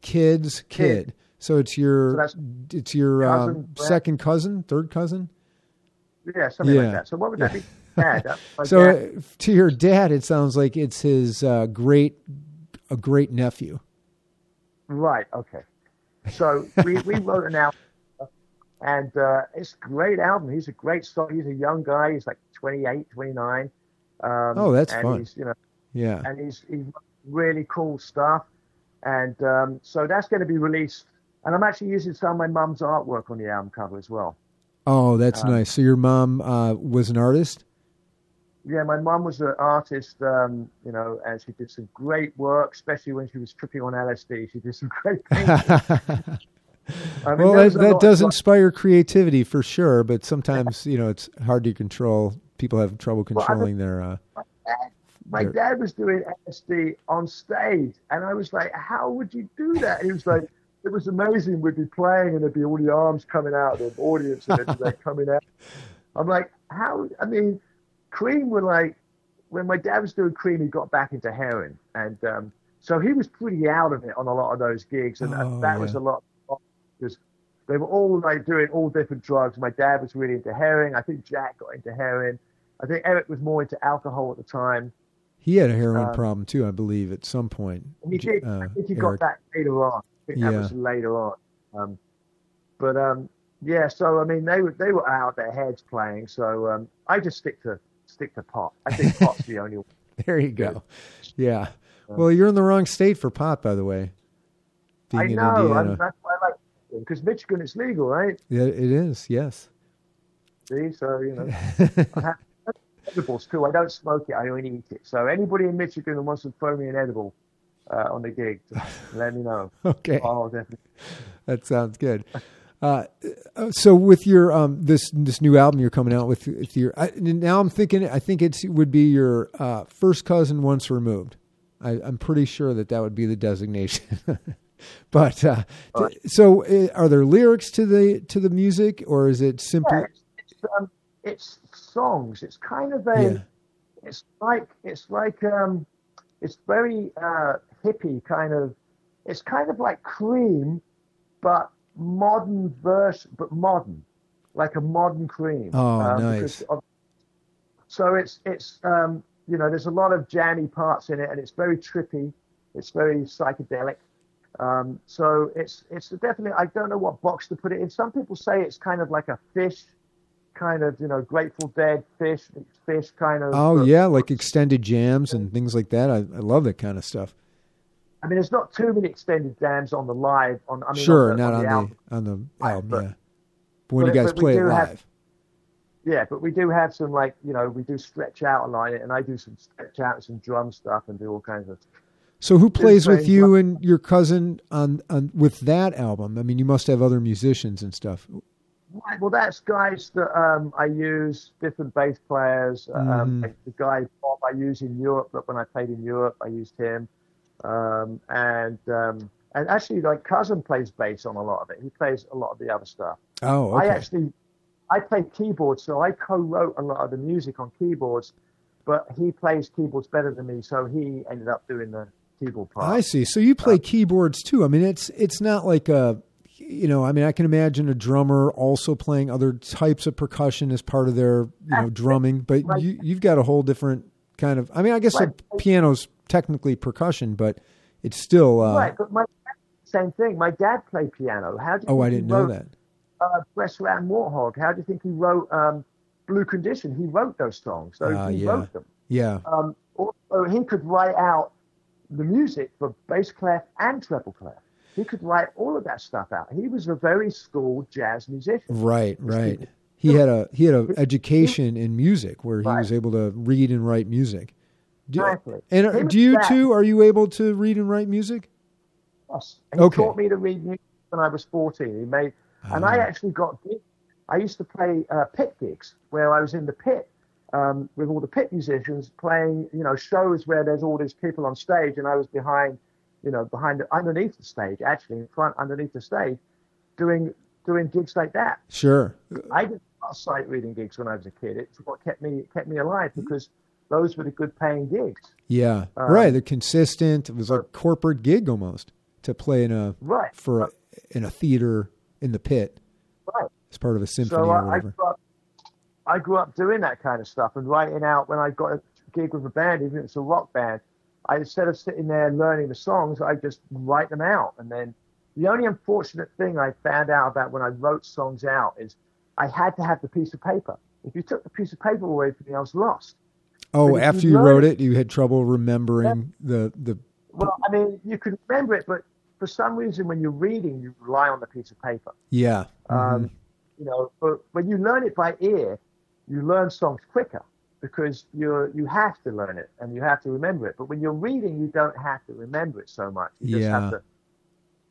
kid's kid. Kid. So it's your So it's your cousin, um, second cousin, third cousin. Yeah, something Yeah. like that. So what would that be? Dad. *laughs* That- So dad- uh, to your dad, it sounds like it's his uh, great a great nephew. Right. Okay. So we, we wrote an album, and uh, it's a great album. He's a great song. He's a young guy. He's like 28, 29. Um, Oh, that's and fun. He's, you know, Yeah. and he's, he's really cool stuff. And um, so that's going to be released. And I'm actually using some of my mum's artwork on the album cover as well. Oh, that's Um, nice. So your mom uh, was an artist. Yeah, my mum was an artist, um, you know, and she did some great work, especially when she was tripping on LSD. She did some *laughs* great things. I mean, well, that, that does inspire creativity for sure, but sometimes you know it's hard to control. People have trouble Well, I controlling their. Uh, my There- dad was doing LSD on stage, and I was like, "How would you do that?" He was like, "It was amazing. We'd be playing, and there'd be all the arms coming out of the audience, and like *laughs* coming out." I'm like, "How?" I mean, Cream were like, when my dad was doing Cream, he got back into heroin, and um, so he was pretty out of it on a lot of those gigs, and Oh, that was a lot because they were all like doing all different drugs. My dad was really into heroin. I think Jack got into heroin. I think Eric was more into alcohol at the time. he had a heroin um, problem too, I believe, at some point. He did. uh, I think he Eric. got that later on. Think Yeah. that was later on. Um, but um, yeah, so I mean, they were they were out their heads playing. So um, I just stick to stick to pot. I think *laughs* pot's the only one. *laughs* There you go. Yeah. Well, you're in the wrong state for pot, by the way. Being I in know. Indiana, I'm, that's why I like because Michigan it's legal, right? yeah, it is. Yes. See, so you know, *laughs* I have edibles too. I don't smoke it. I only eat it. So anybody in Michigan who wants to throw me an edible uh, on the gig, *laughs* let me know. okay. Oh, definitely. That sounds good. Uh, uh, so with your um, this this new album you're coming out with, with your I, now I'm thinking I think it would be your uh, first cousin once removed. I, I'm pretty sure that that would be the designation. *laughs* but uh, Right. so uh, are there lyrics to the to the music or is it simply Yeah, it's, it's, um, it's songs. It's kind of a. Yeah. It's like it's like um, it's very uh, hippie kind of. It's kind of like Cream, but modern verse, but modern, like a modern Cream. Oh, um, nice. of- so it's it's um, you know there's a lot of jammy parts in it, and it's very trippy. It's very psychedelic. Um, so it's it's definitely I don't know what box to put it in. Some people say it's kind of like a Phish, kind of you know Grateful Dead Phish, Phish kind of. oh yeah like extended jams and things like that. I, I love that kind of stuff. I mean, there's not too many extended jams on the live. On I mean, sure, on the, not on on the the album. on the album. but- yeah, but when but- you guys play it do have- live. Yeah, but we do have some like you know we do stretch out a lot, and I do some stretch out, some drum stuff, and do all kinds of. So who plays with you and your cousin on, on with that album? I mean, you must have other musicians and stuff. Right, well, that's guys that um, I use, different bass players. Um, like the guy Bob I use in Europe, but when I played in Europe, I used him. Um, and um, and actually, like cousin plays bass on a lot of it. He plays a lot of the other stuff. Oh, I actually, I play keyboards, so I co-wrote a lot of the music on keyboards. But he plays keyboards better than me, so he ended up doing the keyboard part. I see. So you play keyboards too. I mean, it's it's not like a, you know, I mean, I can imagine a drummer also playing other types of percussion as part of their, you know, drumming. But Right. you you've got a whole different kind of. I mean, I guess Right. the piano's technically percussion, but it's still. Uh, right, but my same thing. My dad played piano. How do you Oh, think I didn't know that. uh, Pressed Rat Warthog. How do you think he wrote um, Blue Condition? He wrote those songs. So Ah, he yeah. wrote them. Yeah. Um, also, he could write out the music for bass clef and treble clef. He could write all of that stuff out. He was a very schooled jazz musician. Right, right. He had a he had an education in music where he Right. was able to read and write music. Do, Exactly. and uh, Him do you too? Are you able to read and write music? Yes. And he Okay. taught me to read music when I was 14. He made, and I Ah. actually got. I used to play uh, pit gigs where I was in the pit um, with all the pit musicians playing, you know, shows where there's all these people on stage, and I was behind, you know, behind the, underneath the stage, actually in front underneath the stage, doing doing gigs like that. Sure. I did not sight reading gigs when I was a kid. It's what kept me kept me alive because those were the good paying gigs. Yeah. Um, right. They're consistent. It was like a corporate gig almost to play in a Right. for a, in a theater in the pit Right. as part of a symphony So or I, I, whatever. grew up, I grew up doing that kind of stuff and writing out when I got a gig with a band, even if it's a rock band. I instead of sitting there learning the songs, I just write them out. And then the only unfortunate thing I found out about when I wrote songs out is I had to have the piece of paper. If you took the piece of paper away from me, I was lost. Oh, after you you wrote it- it, you had trouble remembering the the. Well, I mean, you could remember it, but for some reason, when you're reading, you rely on the piece of paper. Yeah. Um, Mhm. you know, but when you learn it by ear, you learn songs quicker because you're you have to learn it and you have to remember it. But when you're reading, you don't have to remember it so much. You just Yeah. have to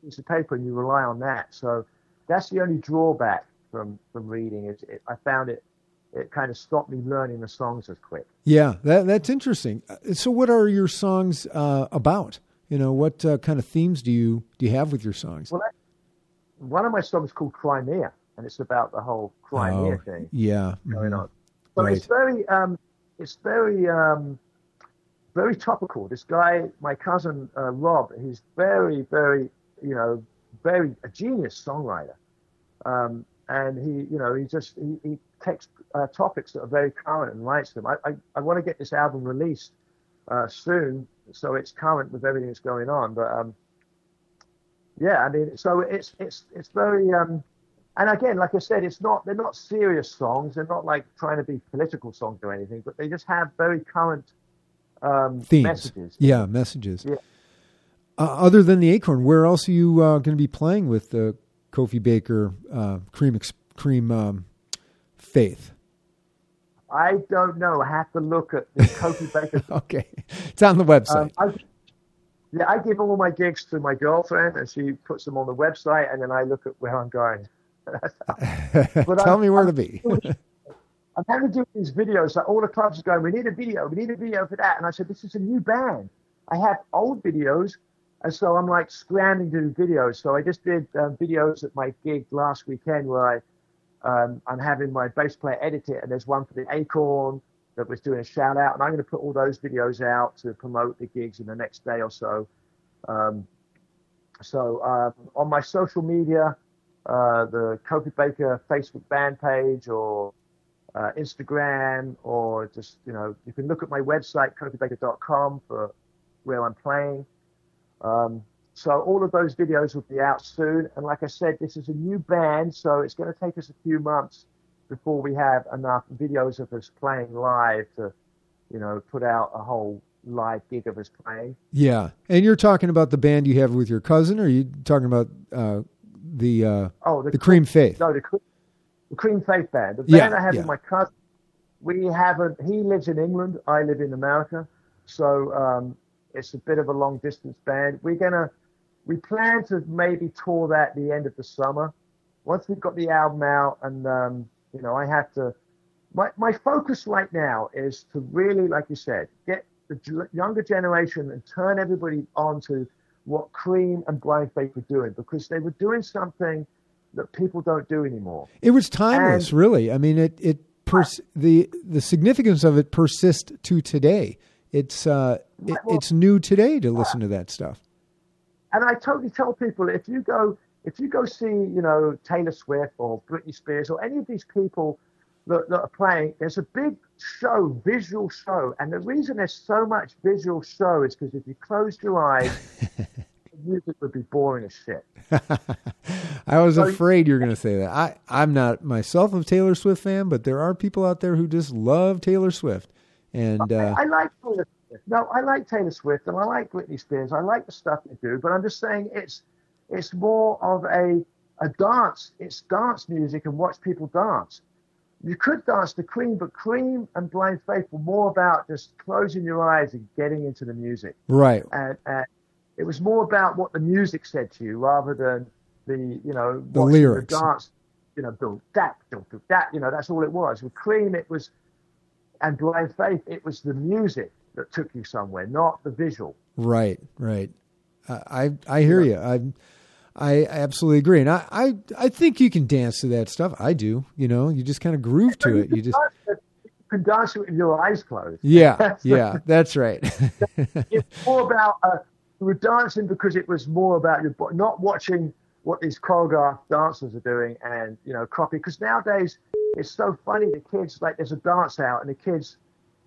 piece of paper and you rely on that. So that's the only drawback from from reading. Is it, I found it it kind of stopped me learning the songs as quick. Yeah, that that's interesting. Uh, So, what are your songs uh, about? You know, what uh, kind of themes do you do you have with your songs? Well, that, one of my songs is called Crimea, and it's about the whole Crimea Oh, thing. Yeah, going mhm. on. So Right. it's very, um, it's very, um, very topical. This guy, my cousin uh, Rob, he's very, very, you know, very a genius songwriter, um, and he, you know, he just he, he takes uh, topics that are very current and writes them. I, I, I want to get this album released uh, soon, so it's current with everything that's going on. But um, yeah, I mean, so it's it's it's very. Um, and again, like I said, it's not they're not serious songs. They're not like trying to be political songs or anything, but they just have very current um, themes. messages. Yeah, messages. Yeah. Uh, other than the Acorn, where else are you uh, going to be playing with the Kofi Baker uh, Cream Cream um, Faith? I don't know. I have to look at the *laughs* Kofi Baker. Okay, it's on the website. Um, I, yeah, I give all my gigs to my girlfriend, and she puts them on the website, and then I look at where I'm going. *laughs* But Tell I'm- me where I'm to be. *laughs* I'm having to do these videos. Like all the clubs are going, we need a video, we need a video for that. And I said, this is a new band. I have old videos. And so I'm like scrambling to do videos. So I just did um, videos at my gig last weekend where I, um, I'm having my bass player edit it. And there's one for the Acorn that was doing a shout out. And I'm going to put all those videos out to promote the gigs in the next day or so. Um, so um, on my social media, uh, the Kofi Baker Facebook band page or uh, Instagram, or just, you know, you can look at my website, kofibaker.com, for where I'm playing. Um, so all of those videos will be out soon. And like I said, this is a new band, so it's going to take us a few months before we have enough videos of us playing live to, you know, put out a whole live gig of us playing. Yeah, and you're talking about the band you have with your cousin, or are you talking about uh, the uh, Oh, the, the Cream Faith? No, the, the Cream Faith band. The band Yeah, I have yeah. with my cousin. We haven't. He lives in England. I live in America. So um, it's a bit of a long distance band. We're gonna. We plan to maybe tour that the end of the summer. Once we've got the album out, and um, you know, I have to. My my focus right now is to really, like you said, get the younger generation and turn everybody on to what Cream and Blind Faith were doing because they were doing something that people don't do anymore. It was timeless, And- really. I mean, it it pers- the the significance of it persists to today. It's uh, it, it's new today to listen to that stuff. And I totally tell people if you go if you go see you know Taylor Swift or Britney Spears or any of these people that, that are playing, there's a big show, visual show, and the reason there's so much visual show is because if you closed your eyes, *laughs* music would be boring as shit. *laughs* I was So- afraid you were going to say that. I I'm not myself a Taylor Swift fan, but there are people out there who just love Taylor Swift, and uh, I, I like Taylor Swift. No, I like Taylor Swift and I like Britney Spears. I like the stuff they do, but I'm just saying it's it's more of a a dance. It's dance music and watch people dance. You could dance to Cream, but Cream and Blind Faith were more about just closing your eyes and getting into the music. right, And, and it was more about what the music said to you rather than the you know The lyrics. the dance. You know, that, that. You know, that's all it was. With Cream, it was, and Blind Faith, it was the music that took you somewhere, not the visual. right, right. I I hear you. I I absolutely agree, and I, I I think you can dance to that stuff. I do. You know, you just kind of groove to it. You just You can dance it with your eyes closed. yeah, That's *laughs* the- yeah. That's right. *laughs* It's more about uh, you were dancing because it was more about your not watching what these choreographed dancers are doing and you know copy. Because nowadays it's so funny. The kids like there's a dance out and the kids.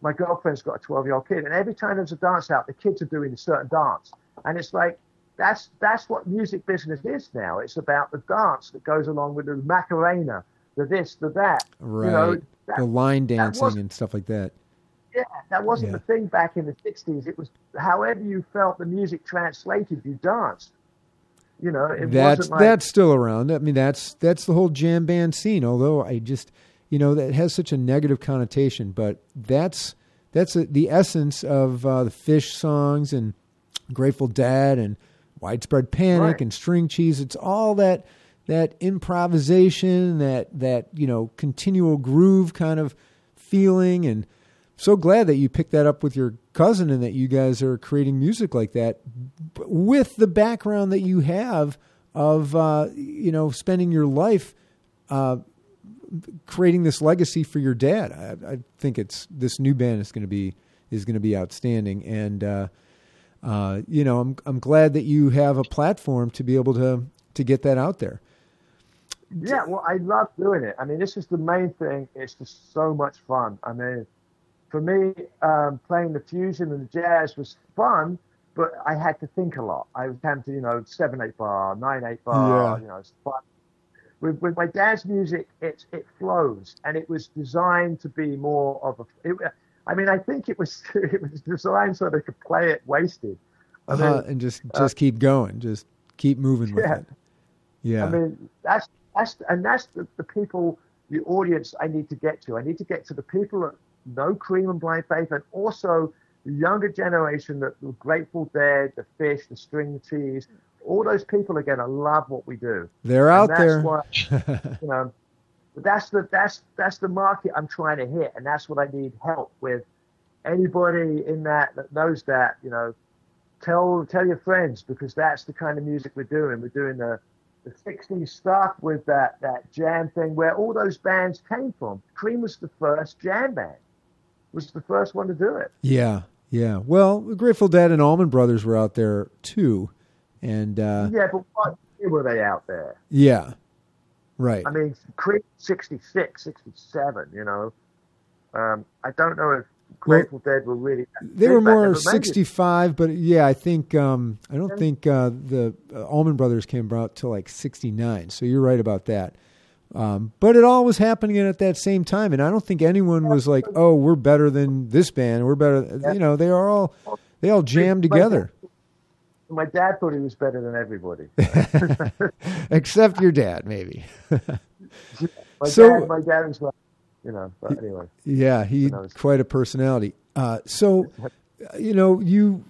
My girlfriend's got a 12 year old kid, and every time there's a dance out, the kids are doing a certain dance, and it's like that's that's what music business is now. It's about the dance that goes along with the Macarena, the this, the that. right. You know, that, the line dancing and stuff like that. yeah, that wasn't Yeah. the thing back in the 60s. It was however you felt the music translated, you danced. You know, that's like, that's still around. I mean, that's that's the whole jam band scene. Although I just, you know, that has such a negative connotation, but that's that's a, the essence of uh, the Phish songs and Grateful Dead and Widespread Panic Right. and String Cheese. It's all that that improvisation, that that you know continual groove kind of feeling, and so glad that you picked that up with your cousin and that you guys are creating music like that with the background that you have of uh, you know spending your life uh, creating this legacy for your dad. I, I think it's this new band is going to be is going to be outstanding, and uh, uh, you know I'm I'm glad that you have a platform to be able to to get that out there. Yeah, well, I love doing it. I mean, this is the main thing. It's just so much fun. I mean, for me, um, playing the fusion and the jazz was fun, but I had to think a lot. I was having to, you know, seven eight bar, nine eight bar. Yeah. You know, it's fun. With, with my dad's music, it it flows, and it was designed to be more of a. It, I mean, I think it was *laughs* it was designed so they could play it wasted. I mean, uh and just just keep going, just keep moving with yeah. it. Yeah, I mean, that's that's and that's the, the people, the audience I need to get to. I need to get to the people that know Cream and Blind Faith, and also the younger generation, that the Grateful Dead, the Phish, the String Cheese, all those people are going to love what we do. They're And out there. Why, *laughs* you know, that's the that's that's the market I'm trying to hit, and that's what I need help with. Anybody in that that knows that, you know, tell tell your friends because that's the kind of music we're doing. We're doing the the 60s stuff with that that jam thing where all those bands came from. Cream was the first jam band. Was the first one to do it. Yeah, yeah. Well, Grateful Dead and Allman Brothers were out there too, and uh, Yeah, but what year were they out there? yeah, right. I mean, Cream 66, 67, you know. Um, I don't know if Grateful Dead were really. They were more sixty-five, but yeah, I think um, I don't think uh, the uh, Allman Brothers came out till like sixty-nine. So you're right about that. Um, but it all was happening at that same time, and I don't think anyone was like, "Oh, we're better than this band. We're better." You know, they are all they all jammed together, My dad thought he was better than everybody. *laughs* except your dad, maybe. *laughs* My So- dad, my dad was you know. But anyway, Yeah, he knows? quite a personality. Uh, so, *laughs* you know, you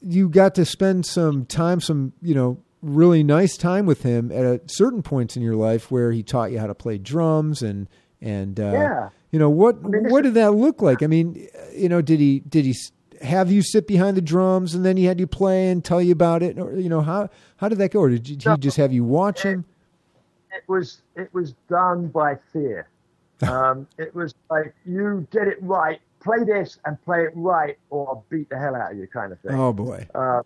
you got to spend some time, some you know, really nice time with him at a certain points in your life where he taught you how to play drums and and uh, Yeah. you know what mean, this what did that look like? I mean, you know, did he did he have you sit behind the drums and then he had you play and tell you about it, or you know how how did that go? Or did he No. just have you watch him? it was it was done by fear. *laughs* Um, it was like you did it right, play this and play it right, or I'll beat the hell out of you, kind of thing. Oh boy, Uh,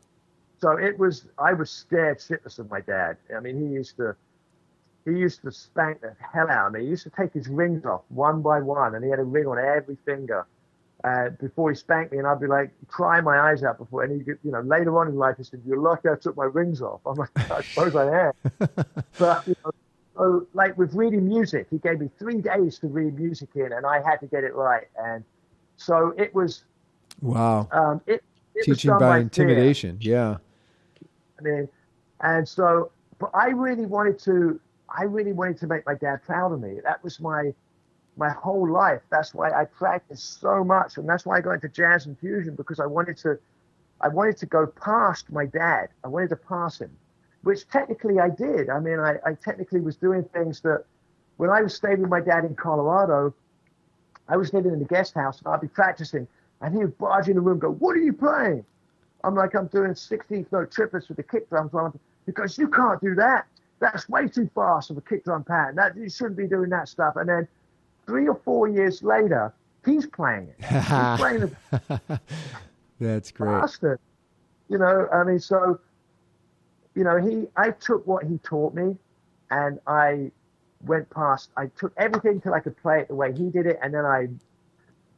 so it was. I was scared shitless of my dad. I mean, he used to. He used to spank the hell out of me. He used to take his rings off one by one, and he had a ring on every finger. Uh, before he spanked me, and I'd be like crying my eyes out before. And he, you know, later on in life, he said, "You're lucky I took my rings off." I'm like, "I suppose I am." *laughs* but you know, so like with reading music, he gave me three days to read music in, and I had to get it right. And so it was. wow, Um, it, it teaching by fear. intimidation. Yeah, I mean, and so, but I really wanted to, I really wanted to make my dad proud of me. That was my, my whole life. That's why I practiced so much, and that's why I got into jazz and fusion because I wanted to, I wanted to go past my dad. I wanted to pass him, which technically I did. I mean, I, I technically was doing things that, when I was staying with my dad in Colorado, I was living in the guest house and I'd be practicing, and he would barge in the room, and go, "What are you playing?" I'm like, I'm doing 16th note triplets with the kick drums on because you can't do that. That's way too fast of a kick drum pattern. That you shouldn't be doing that stuff. And then three or four years later, he's playing it. He's *laughs* playing the *laughs* that's great. bastard. You know, I mean, so you know, he I took what he taught me and I went past I took everything till I could play it the way he did it and then I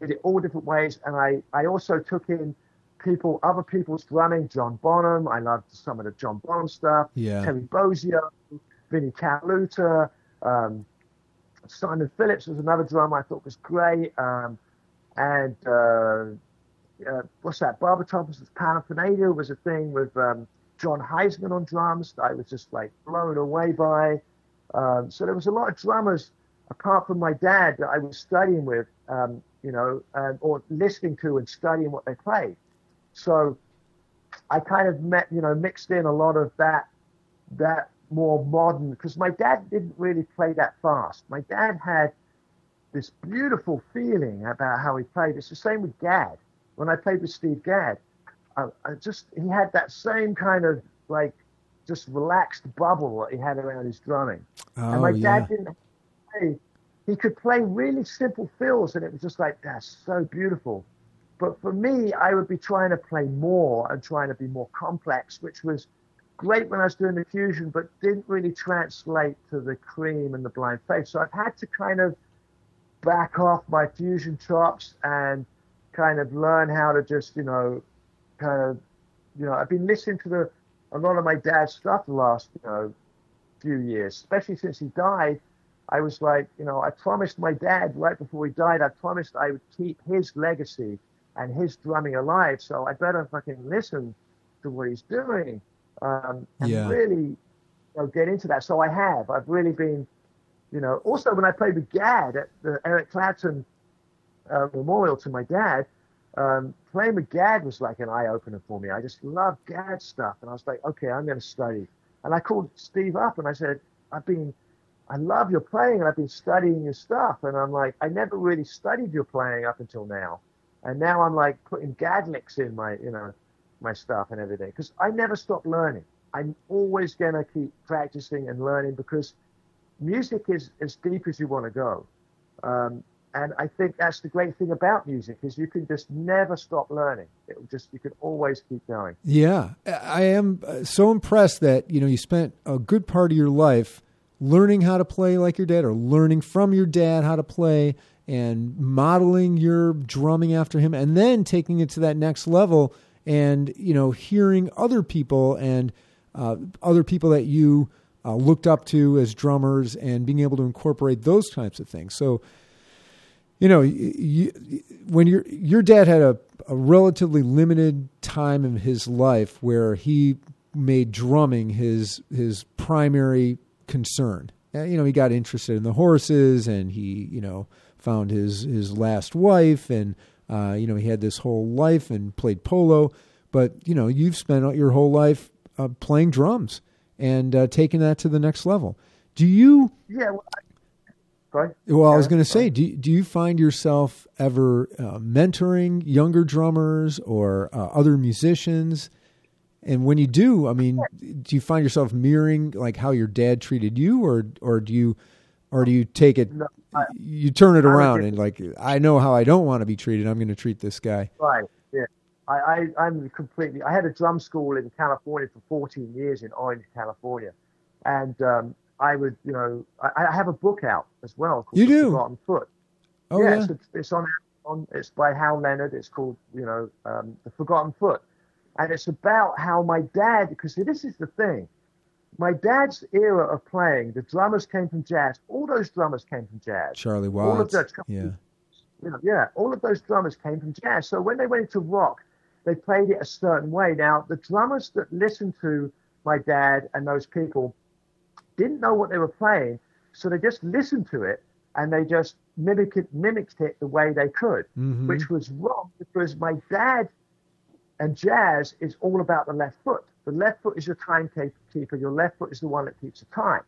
did it all different ways and I, I also took in people other people's drumming, John Bonham. I loved some of the John Bonham stuff. Yeah. Terry Bozzio, Vinnie Colaiuta, um, Simon Phillips was another drummer I thought was great. Um, and uh, uh, what's that? Barbara Thompson's Paraphernalia was a thing with um, Jon Hiseman on drums. I was just like blown away by. Um, so there was a lot of drummers apart from my dad that I was studying with, um, you know, um, or listening to and studying what they played. So I kind of met, you know, mixed in a lot of that, that more modern, because my dad didn't really play that fast. My dad had this beautiful feeling about how he played. It's the same with Gadd. When I played with Steve Gadd, I, I just he had that same kind of like just relaxed bubble that he had around his drumming. Oh, and my yeah. dad didn't play. He could play really simple fills, and it was just like that's so beautiful. But for me, I would be trying to play more and trying to be more complex, which was great when I was doing the fusion, but didn't really translate to the cream and the blind faith. So I've had to kind of back off my fusion chops and kind of learn how to just, you know, kind of, you know, I've been listening to the a lot of my dad's stuff the last, you know, few years, especially since he died. I was like, you know, I promised my dad right before he died, I promised I would keep his legacy and his drumming alive. So I better fucking listen to what he's doing um, and Yeah. really you know, get into that. So I have. I've really been, you know. Also, when I played with Gadd at the Eric Clapton uh, memorial to my dad, um, playing with Gadd was like an eye opener for me. I just loved Gadd stuff, and I was like, okay, I'm going to study. And I called Steve up and I said, I've been, I love your playing, and I've been studying your stuff. And I'm like, I never really studied your playing up until now, and now I'm like putting Gadd licks in my, you know, my stuff and everything because I never stop learning. I'm always going to keep practicing and learning because music is as deep as you want to go. Um, and I think that's the great thing about music is you can just never stop learning. It just you can always keep going. Yeah, I am uh, so impressed that you know you spent a good part of your life learning how to play like your dad, or learning from your dad how to play, and modeling your drumming after him, and then taking it to that next level, and you know hearing other people and uh, other people that you uh, looked up to as drummers, and being able to incorporate those types of things. So you know, you, when your your dad had a, a relatively limited time in his life where he made drumming his his primary concern. Uh, you know, he got interested in the horses, and he you know found his his last wife, and uh, you know he had this whole life and played polo. But you know, you've spent your whole life uh, playing drums and uh, taking that to the next level. Do you? Yeah. Well, Right. Well, I was going to say, do do you find yourself ever uh, mentoring younger drummers or uh, other musicians? And when you do, I mean, do you find yourself mirroring like how your dad treated you, or or do you, or do you take it, no, I, you turn it around and like, I know how I don't want to be treated. I'm going to treat this guy. Right. Yeah. I, I I'm completely. I had a drum school in California for 14 years in Orange, California, and um, I would, you know, I, I, have a book out as well. you do Forgotten Foot. Oh yeah, yeah. It's, it's, on, on. It's by Hal Leonard. It's called, you know, um, The Forgotten Foot, and it's about how my dad. Because this is the thing, my dad's era of playing, the drummers came from jazz. All those drummers came from jazz. Charlie Watts. All of those, yeah. You know, yeah, all of those drummers came from jazz. So when they went into rock, they played it a certain way. Now the drummers that listened to my dad and those people didn't know what they were playing, so they just listened to it and they just mimicked it, mimicked it the way they could, mm-hmm. which was wrong because my dad and jazz is all about the left foot. The left foot is your timekeeper. Your left foot is the one that keeps the time.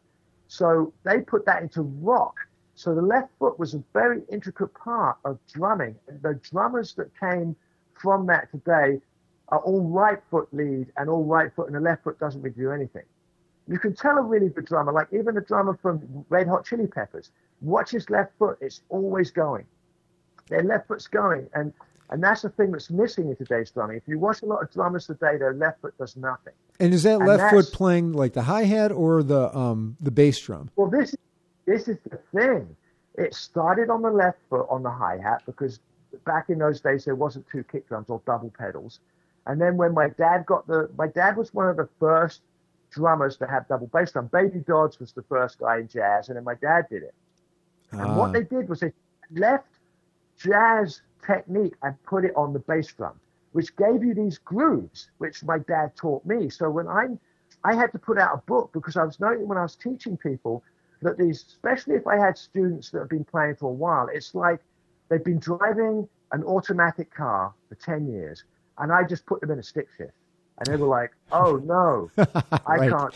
So they put that into rock. So the left foot was a very intricate part of drumming. The drummers that came from that today are all right foot lead and all right foot, and the left foot doesn't really do anything. You can tell a really good drummer, like even the drummer from Red Hot Chili Peppers, watch his left foot. It's always going. Their left foot's going. And and that's the thing that's missing in today's drumming. If you watch a lot of drummers today, their left foot does nothing. And is that and left foot playing like the hi hat or the um the bass drum? Well, this this is the thing. It started on the left foot on the hi hat because back in those days there wasn't two kick drums or double pedals. And then when my dad got the my dad was one of the first drummers to have double bass drum. Baby Dodds was the first guy in jazz, and then my dad did it. And ah. what they did was they left jazz technique and put it on the bass drum, which gave you these grooves, which my dad taught me. So when I'm, I had to put out a book because I was noting when I was teaching people that these, especially if I had students that have been playing for a while, it's like they've been driving an automatic car for 10 years, and I just put them in a stick shift and they were like, "Oh no, *laughs* I can't."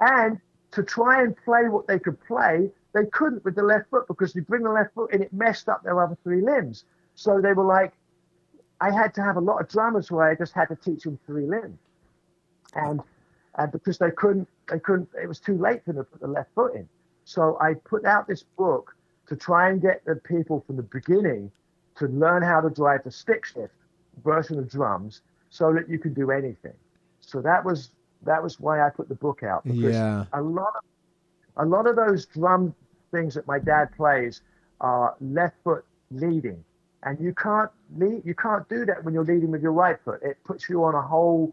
and to try and play what they could play, they couldn't with the left foot because you bring the left foot and it messed up their other three limbs. So they were like, I had to have a lot of drummers where I just had to teach them three limbs, and and because they couldn't, they couldn't. It was too late for them to put the left foot in. So I put out this book to try and get the people from the beginning to learn how to drive the stick shift version of drums so that you can do anything. So that was that was why I put the book out because yeah. a lot of a lot of those drum things that my dad plays are left foot leading, and you can't lead you can't do that when you're leading with your right foot. It puts you on a whole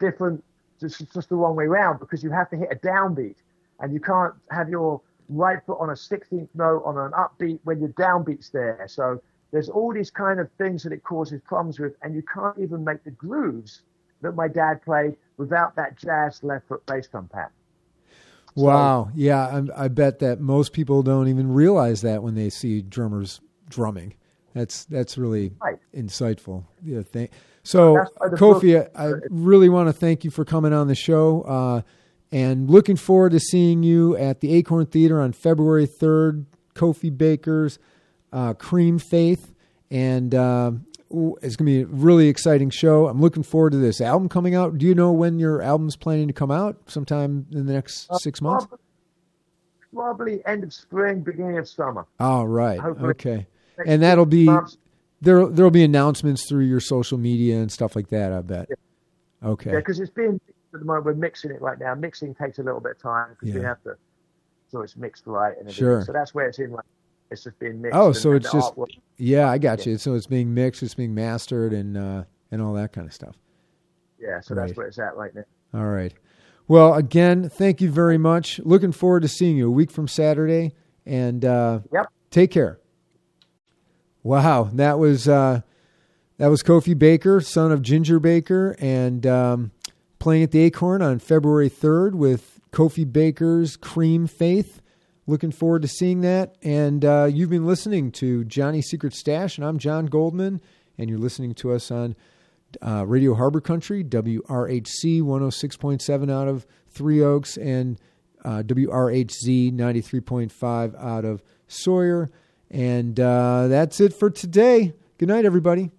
different just just the wrong way around because you have to hit a downbeat, and you can't have your right foot on a 16th note on an upbeat when your downbeat's there. So there's all these kind of things that it causes problems with, and you can't even make the grooves that my dad played without that jazz left foot bass drum pattern. Wow. So, yeah, I, I, bet that most people don't even realize that when they see drummers drumming. That's that's really Right. insightful. Yeah, thank. So That's why the Kofi, I, really want to thank you for coming on the show, uh, and looking forward to seeing you at the Acorn Theater on February third. Kofi Baker's uh, Cream Faith, and uh, it's going to be a really exciting show. I'm looking forward to this album coming out. Do you know when your album's planning to come out? Sometime in the next Uh, six months. Probably, probably end of spring, beginning of summer. All right. hopefully Okay. And that'll be there. There'll be announcements through your social media and stuff like that. I bet. Okay. Yeah, because it's being at the moment. We're mixing it right now. Mixing takes a little bit of time because we have to, so it's mixed right and everything. Sure. So that's where it's in. Right. It's just being mixed. Oh, so it's just- artwork- Yeah, I got you. So it's being mixed, it's being mastered, and uh, and all that kind of stuff. yeah. So Right. that's where it's at right now. All right. Well, again, thank you very much. Looking forward to seeing you a week from Saturday, and uh, Yep. take care. Wow, that was uh, that was Kofi Baker, son of Ginger Baker, and um, playing at the Acorn on February third with Kofi Baker's Cream Faith. Looking forward to seeing that. And uh, you've been listening to Johnny's Secret Stash, and I'm John Goldman, and you're listening to us on uh, Radio Harbor Country, WRHC 106.7 out of Three Oaks, and uh, WRHZ 93.5 out of Sawyer. And uh, that's it for today. Good night, everybody.